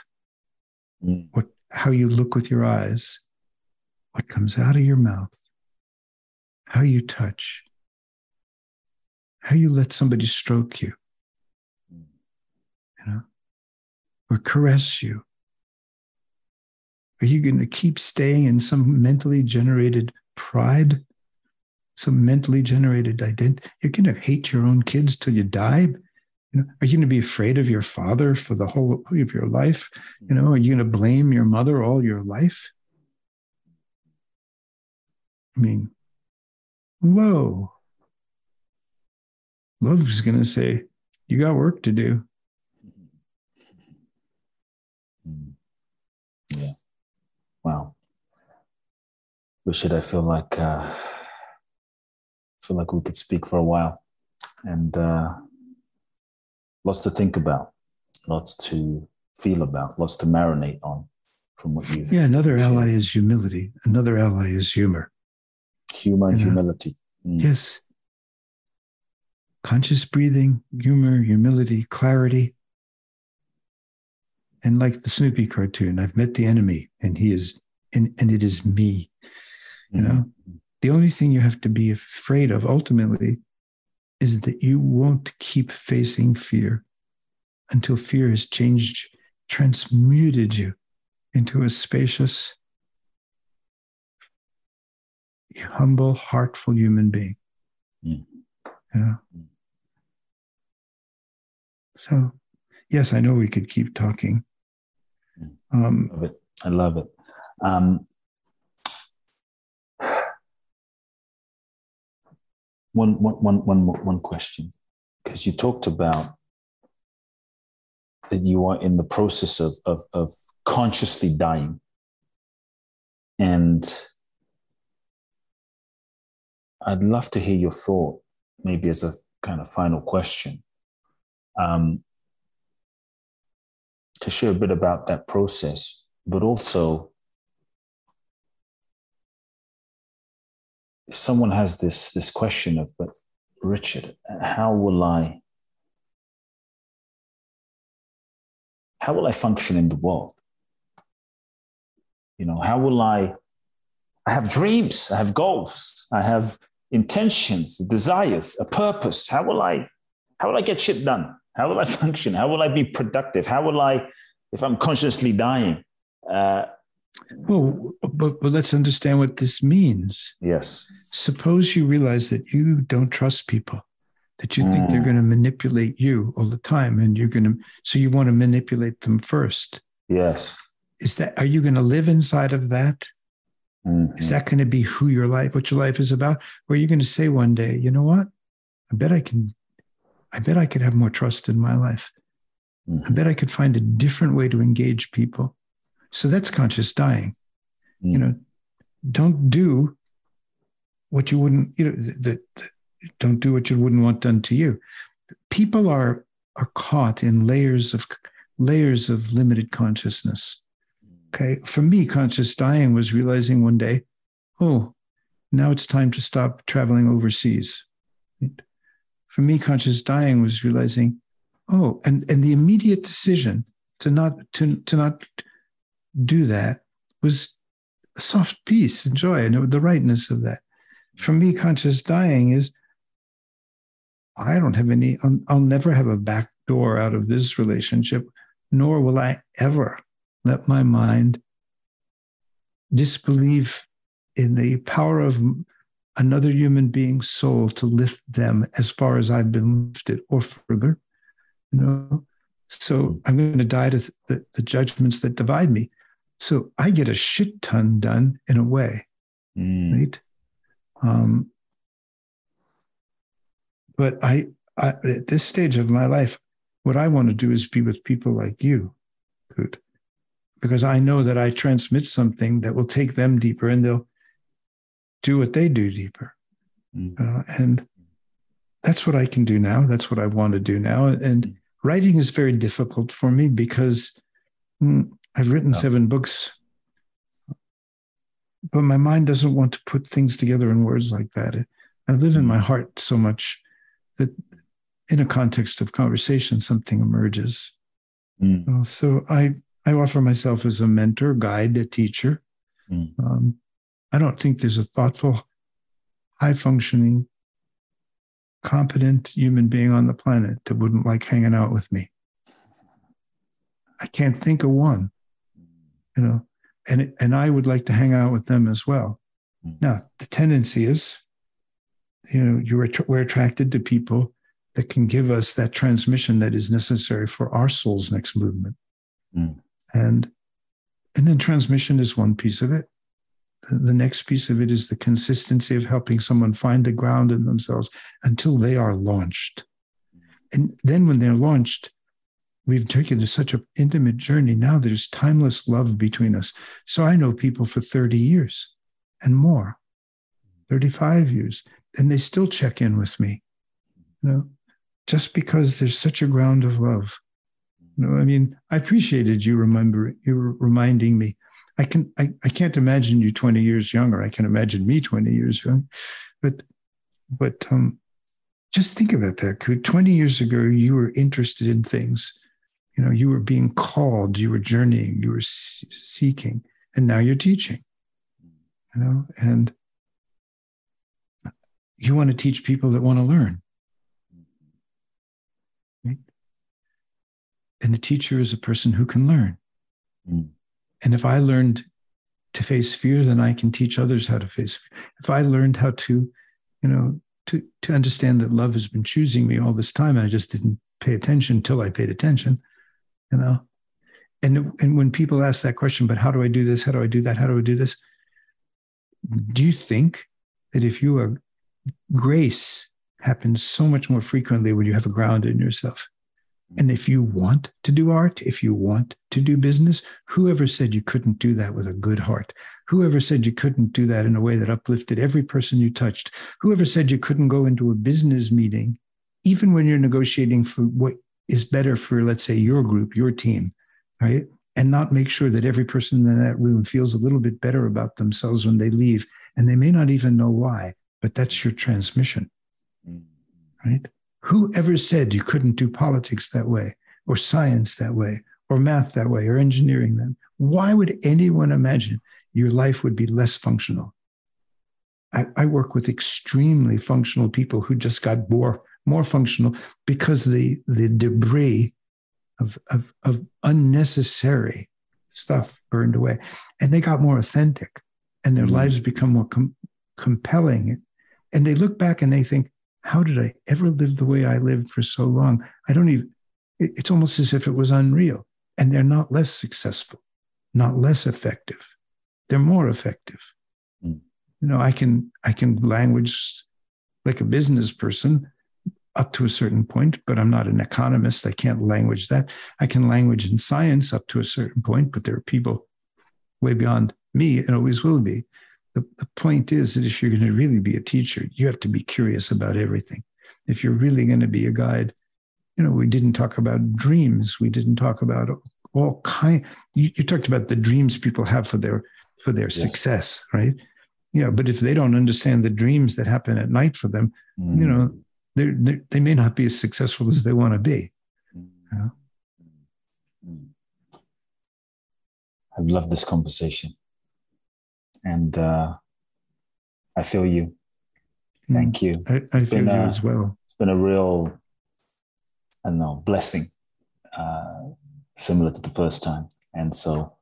Speaker 2: mm. what, how you look with your eyes, what comes out of your mouth, how you touch, how you let somebody stroke you, you know, or caress you. Are you going to keep staying in some mentally generated pride some mentally generated identity. You're going to hate your own kids till you die. You know, are you going to be afraid of your father for the whole of your life? You know, are you going to blame your mother all your life? I mean, whoa. Love is going to say, you got work to do.
Speaker 1: Yeah. Wow. It, I feel like uh, feel like we could speak for a while and uh, lots to think about, lots to feel about, lots to marinate on from what you've.
Speaker 2: Yeah, another shared. ally is humility. Another ally is humor.
Speaker 1: Humor and humility.
Speaker 2: Mm. Yes. Conscious breathing, humor, humility, clarity. and like the Snoopy cartoon, I've met the enemy and he is, and, and it is me. You know, mm-hmm. The only thing you have to be afraid of ultimately is that you won't keep facing fear until fear has changed, transmuted you into a spacious, humble, heartful human being. Mm. Yeah. So, yes, I know we could keep talking.
Speaker 1: Um, love it. I love it. Um, one, one, one, one, one question, because you talked about that you are in the process of, of, of consciously dying. And I'd love to hear your thought, maybe as a kind of final question, um, to share a bit about that process, but also if someone has this this question of, but Richard, how will I how will I function in the world? You know, how will I I have dreams, I have goals, I have intentions, desires, a purpose. How will I how will I get shit done? How will I (laughs) function? How will I be productive? How will I, if I'm consciously dying? Uh,
Speaker 2: well, but, but let's understand what this means.
Speaker 1: Yes.
Speaker 2: Suppose you realize that you don't trust people, that you mm. think they're mm. going to manipulate you all the time, and you're going to, so you want to manipulate them first.
Speaker 1: Yes.
Speaker 2: Is that, are you going to live inside of that? Mm-hmm. Is that going to be who your life, what your life is about? Or are you going to say one day, you know what? I bet I can, I bet I could have more trust in my life. Mm-hmm. I bet I could find a different way to engage people. So that's conscious dying. Mm-hmm. You know, don't do what you wouldn't, you know, that don't do what you wouldn't want done to you. People are are caught in layers of layers of limited consciousness. Okay. For me, conscious dying was realizing one day, oh, now it's time to stop traveling overseas. For me, conscious dying was realizing, oh, and, and the immediate decision to not to, to not do that was soft peace and joy and the rightness of that. For me, conscious dying is I don't have any, I'll, I'll never have a back door out of this relationship, nor will I ever let my mind disbelieve in the power of another human being's soul to lift them as far as I've been lifted or further. You know, so I'm going to die to the, the judgments that divide me. So I get a shit ton done in a way, mm. right? Um, but I, I, at this stage of my life, what I want to do is be with people like you, because I know that I transmit something that will take them deeper and they'll do what they do deeper. Mm. Uh, and that's what I can do now. That's what I want to do now. And mm. writing is very difficult for me because mm, I've written seven books, but my mind doesn't want to put things together in words like that. I live in my mm. heart so much that in a context of conversation, something emerges. Mm. So I I offer myself as a mentor, guide, a teacher. Mm. Um, I don't think there's a thoughtful, high functioning, competent human being on the planet that wouldn't like hanging out with me. I can't think of one, you know, and, and I would like to hang out with them as well. Mm. Now, the tendency is, you know, you're, we're attracted to people that can give us that transmission that is necessary for our soul's next movement. Mm. And, and then transmission is one piece of it. The next piece of it is the consistency of helping someone find the ground in themselves until they are launched. And then when they're launched, we've taken to such an intimate journey. Now there's timeless love between us. So I know people for 30 years and more, 35 years, and they still check in with me. You know, just because there's such a ground of love. No, I mean, I appreciated you remembering you reminding me. I can I, I can't imagine you 20 years younger. I can imagine me 20 years young. But but um just think about that. 20 years ago, you were interested in things you know you were being called you were journeying you were seeking and now you're teaching you know and you want to teach people that want to learn. Right? and a teacher is a person who can learn. And if i learned to face fear then i can teach others how to face fear. If i learned how to you know to to understand that love has been choosing me all this time and i just didn't pay attention until i paid attention you know? And and when people ask that question but how do i do this? How do i do that? How do i do this? Do you think that if you are grace happens so much more frequently when you have a ground in yourself? And if you want to do art if you want to do business whoever said you couldn't do that with a good heart? Whoever said you couldn't do that in a way that uplifted every person you touched? Whoever said you couldn't go into a business meeting even when you're negotiating for what is better for let's say your group your team right and not make sure that every person in that room feels a little bit better about themselves when they leave. And they may not even know why, but that's your transmission, right? Whoever said you couldn't do politics that way, or science that way, or math that way, or engineering that? Why would anyone imagine your life would be less functional? I, I work with extremely functional people who just got more more functional because the the debris of, of, of unnecessary stuff burned away. And they got more authentic and their mm-hmm. lives become more com- compelling. And they look back and they think, how did I ever live the way I lived for so long? I don't even, it's almost as if it was unreal. And they're not less successful, not less effective. They're more effective. Mm. You know, I can I can language like a business person, up to a certain point, but I'm not an economist. I can't language that. I can language in science up to a certain point, but there are people way beyond me and always will be. The, the point is that if you're going to really be a teacher, you have to be curious about everything. If you're really going to be a guide, you know, we didn't talk about dreams. We didn't talk about all kind. You, you talked about the dreams people have for their for their yes. success, right? Yeah, but if they don't understand the dreams that happen at night for them, mm. you know, they're, they're, they may not be as successful as they want to be. You know?
Speaker 1: I've loved this conversation. And uh, I feel you. Thank you.
Speaker 2: I, I feel you a, as well.
Speaker 1: It's been a real, I don't know, blessing, uh, similar to the first time. And so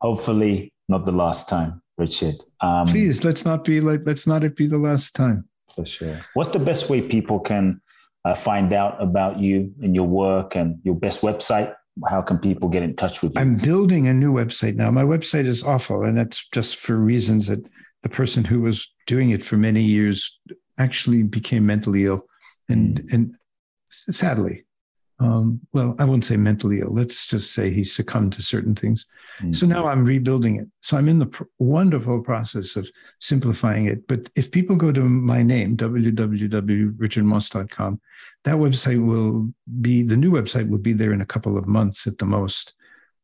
Speaker 1: hopefully not the last time, Richard.
Speaker 2: Um, Please, let's not be like, let's not it be the last time.
Speaker 1: For sure. What's the best way people can uh, find out about you and your work and your best website? How can people get in touch with you?
Speaker 2: I'm building a new website now. My website is awful, and that's just for reasons that the person who was doing it for many years actually became mentally ill, and mm. and sadly, um, well, I won't say mentally ill. Let's just say he succumbed to certain things. Mm-hmm. So now I'm rebuilding it. So I'm in the pr- wonderful process of simplifying it. But if people go to my name, www.richardmoss.com, that website will be the new website will be there in a couple of months at the most,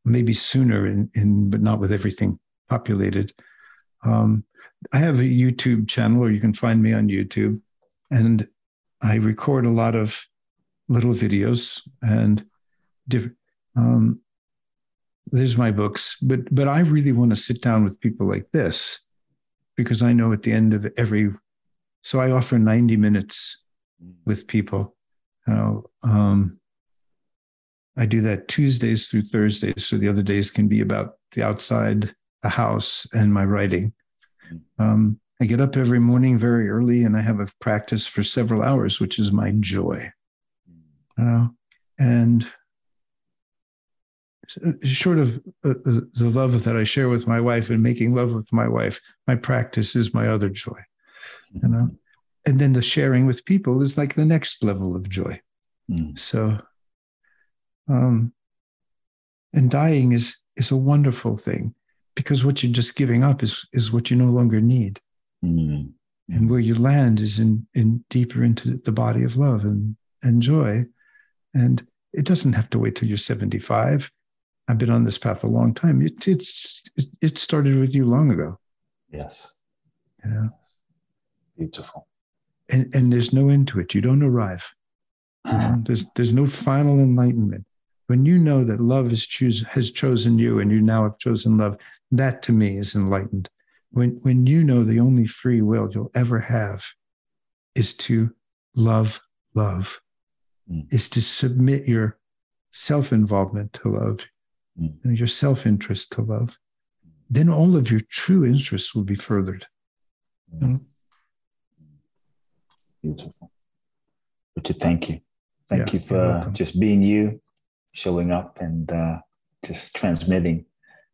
Speaker 2: maybe sooner, in, in but not with everything populated. Um, I have a YouTube channel, or you can find me on YouTube, and I record a lot of little videos and different. Um, there's my books, but but I really want to sit down with people like this because I know at the end of every, so I offer 90 minutes with people. You know, um, I do that Tuesdays through Thursdays, so the other days can be about the outside, the house, and my writing. Um, I get up every morning very early and I have a practice for several hours, which is my joy. Uh, and short of uh, the love that I share with my wife and making love with my wife, my practice is my other joy. You know, and then the sharing with people is like the next level of joy. Mm. So, um, and dying is is a wonderful thing because what you're just giving up is is what you no longer need. Mm. And where you land is in in deeper into the body of love and and joy and it doesn't have to wait till you're 75. I've been on this path a long time. It, it's it, started with you long ago.
Speaker 1: Yes.
Speaker 2: Yeah.
Speaker 1: Beautiful.
Speaker 2: And and there's no end to it. You don't arrive. You (clears throat) know, there's there's no final enlightenment. when you know that love is choose has chosen you and you now have chosen love, that to me is enlightened. When when you know the only free will you'll ever have is to love love, mm. is to submit your self-involvement to love, mm. and your self-interest to love, then all of your true interests will be furthered. Mm.
Speaker 3: Beautiful. Richard, thank you. Thank yeah, you for just being you, showing up and uh, just transmitting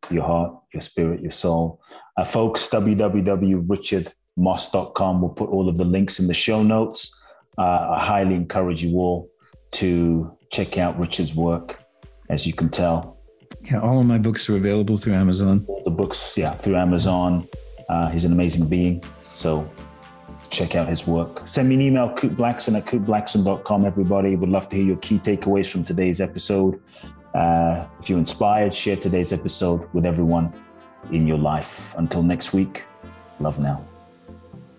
Speaker 3: your heart, your spirit, your soul. Uh, folks, www.richardmoss.com. We'll put all of the links in the show notes. Uh, I highly encourage you all to check out Richard's work, as you can tell.
Speaker 2: Yeah, all of my books are available through Amazon.
Speaker 3: All the books, yeah, through Amazon. Uh, he's an amazing being. So check out his work. Send me an email, kuteblackson at kuteblackson.com, everybody. Would love to hear your key takeaways from today's episode. Uh, if you're inspired, share today's episode with everyone in your life. Until next week, love now.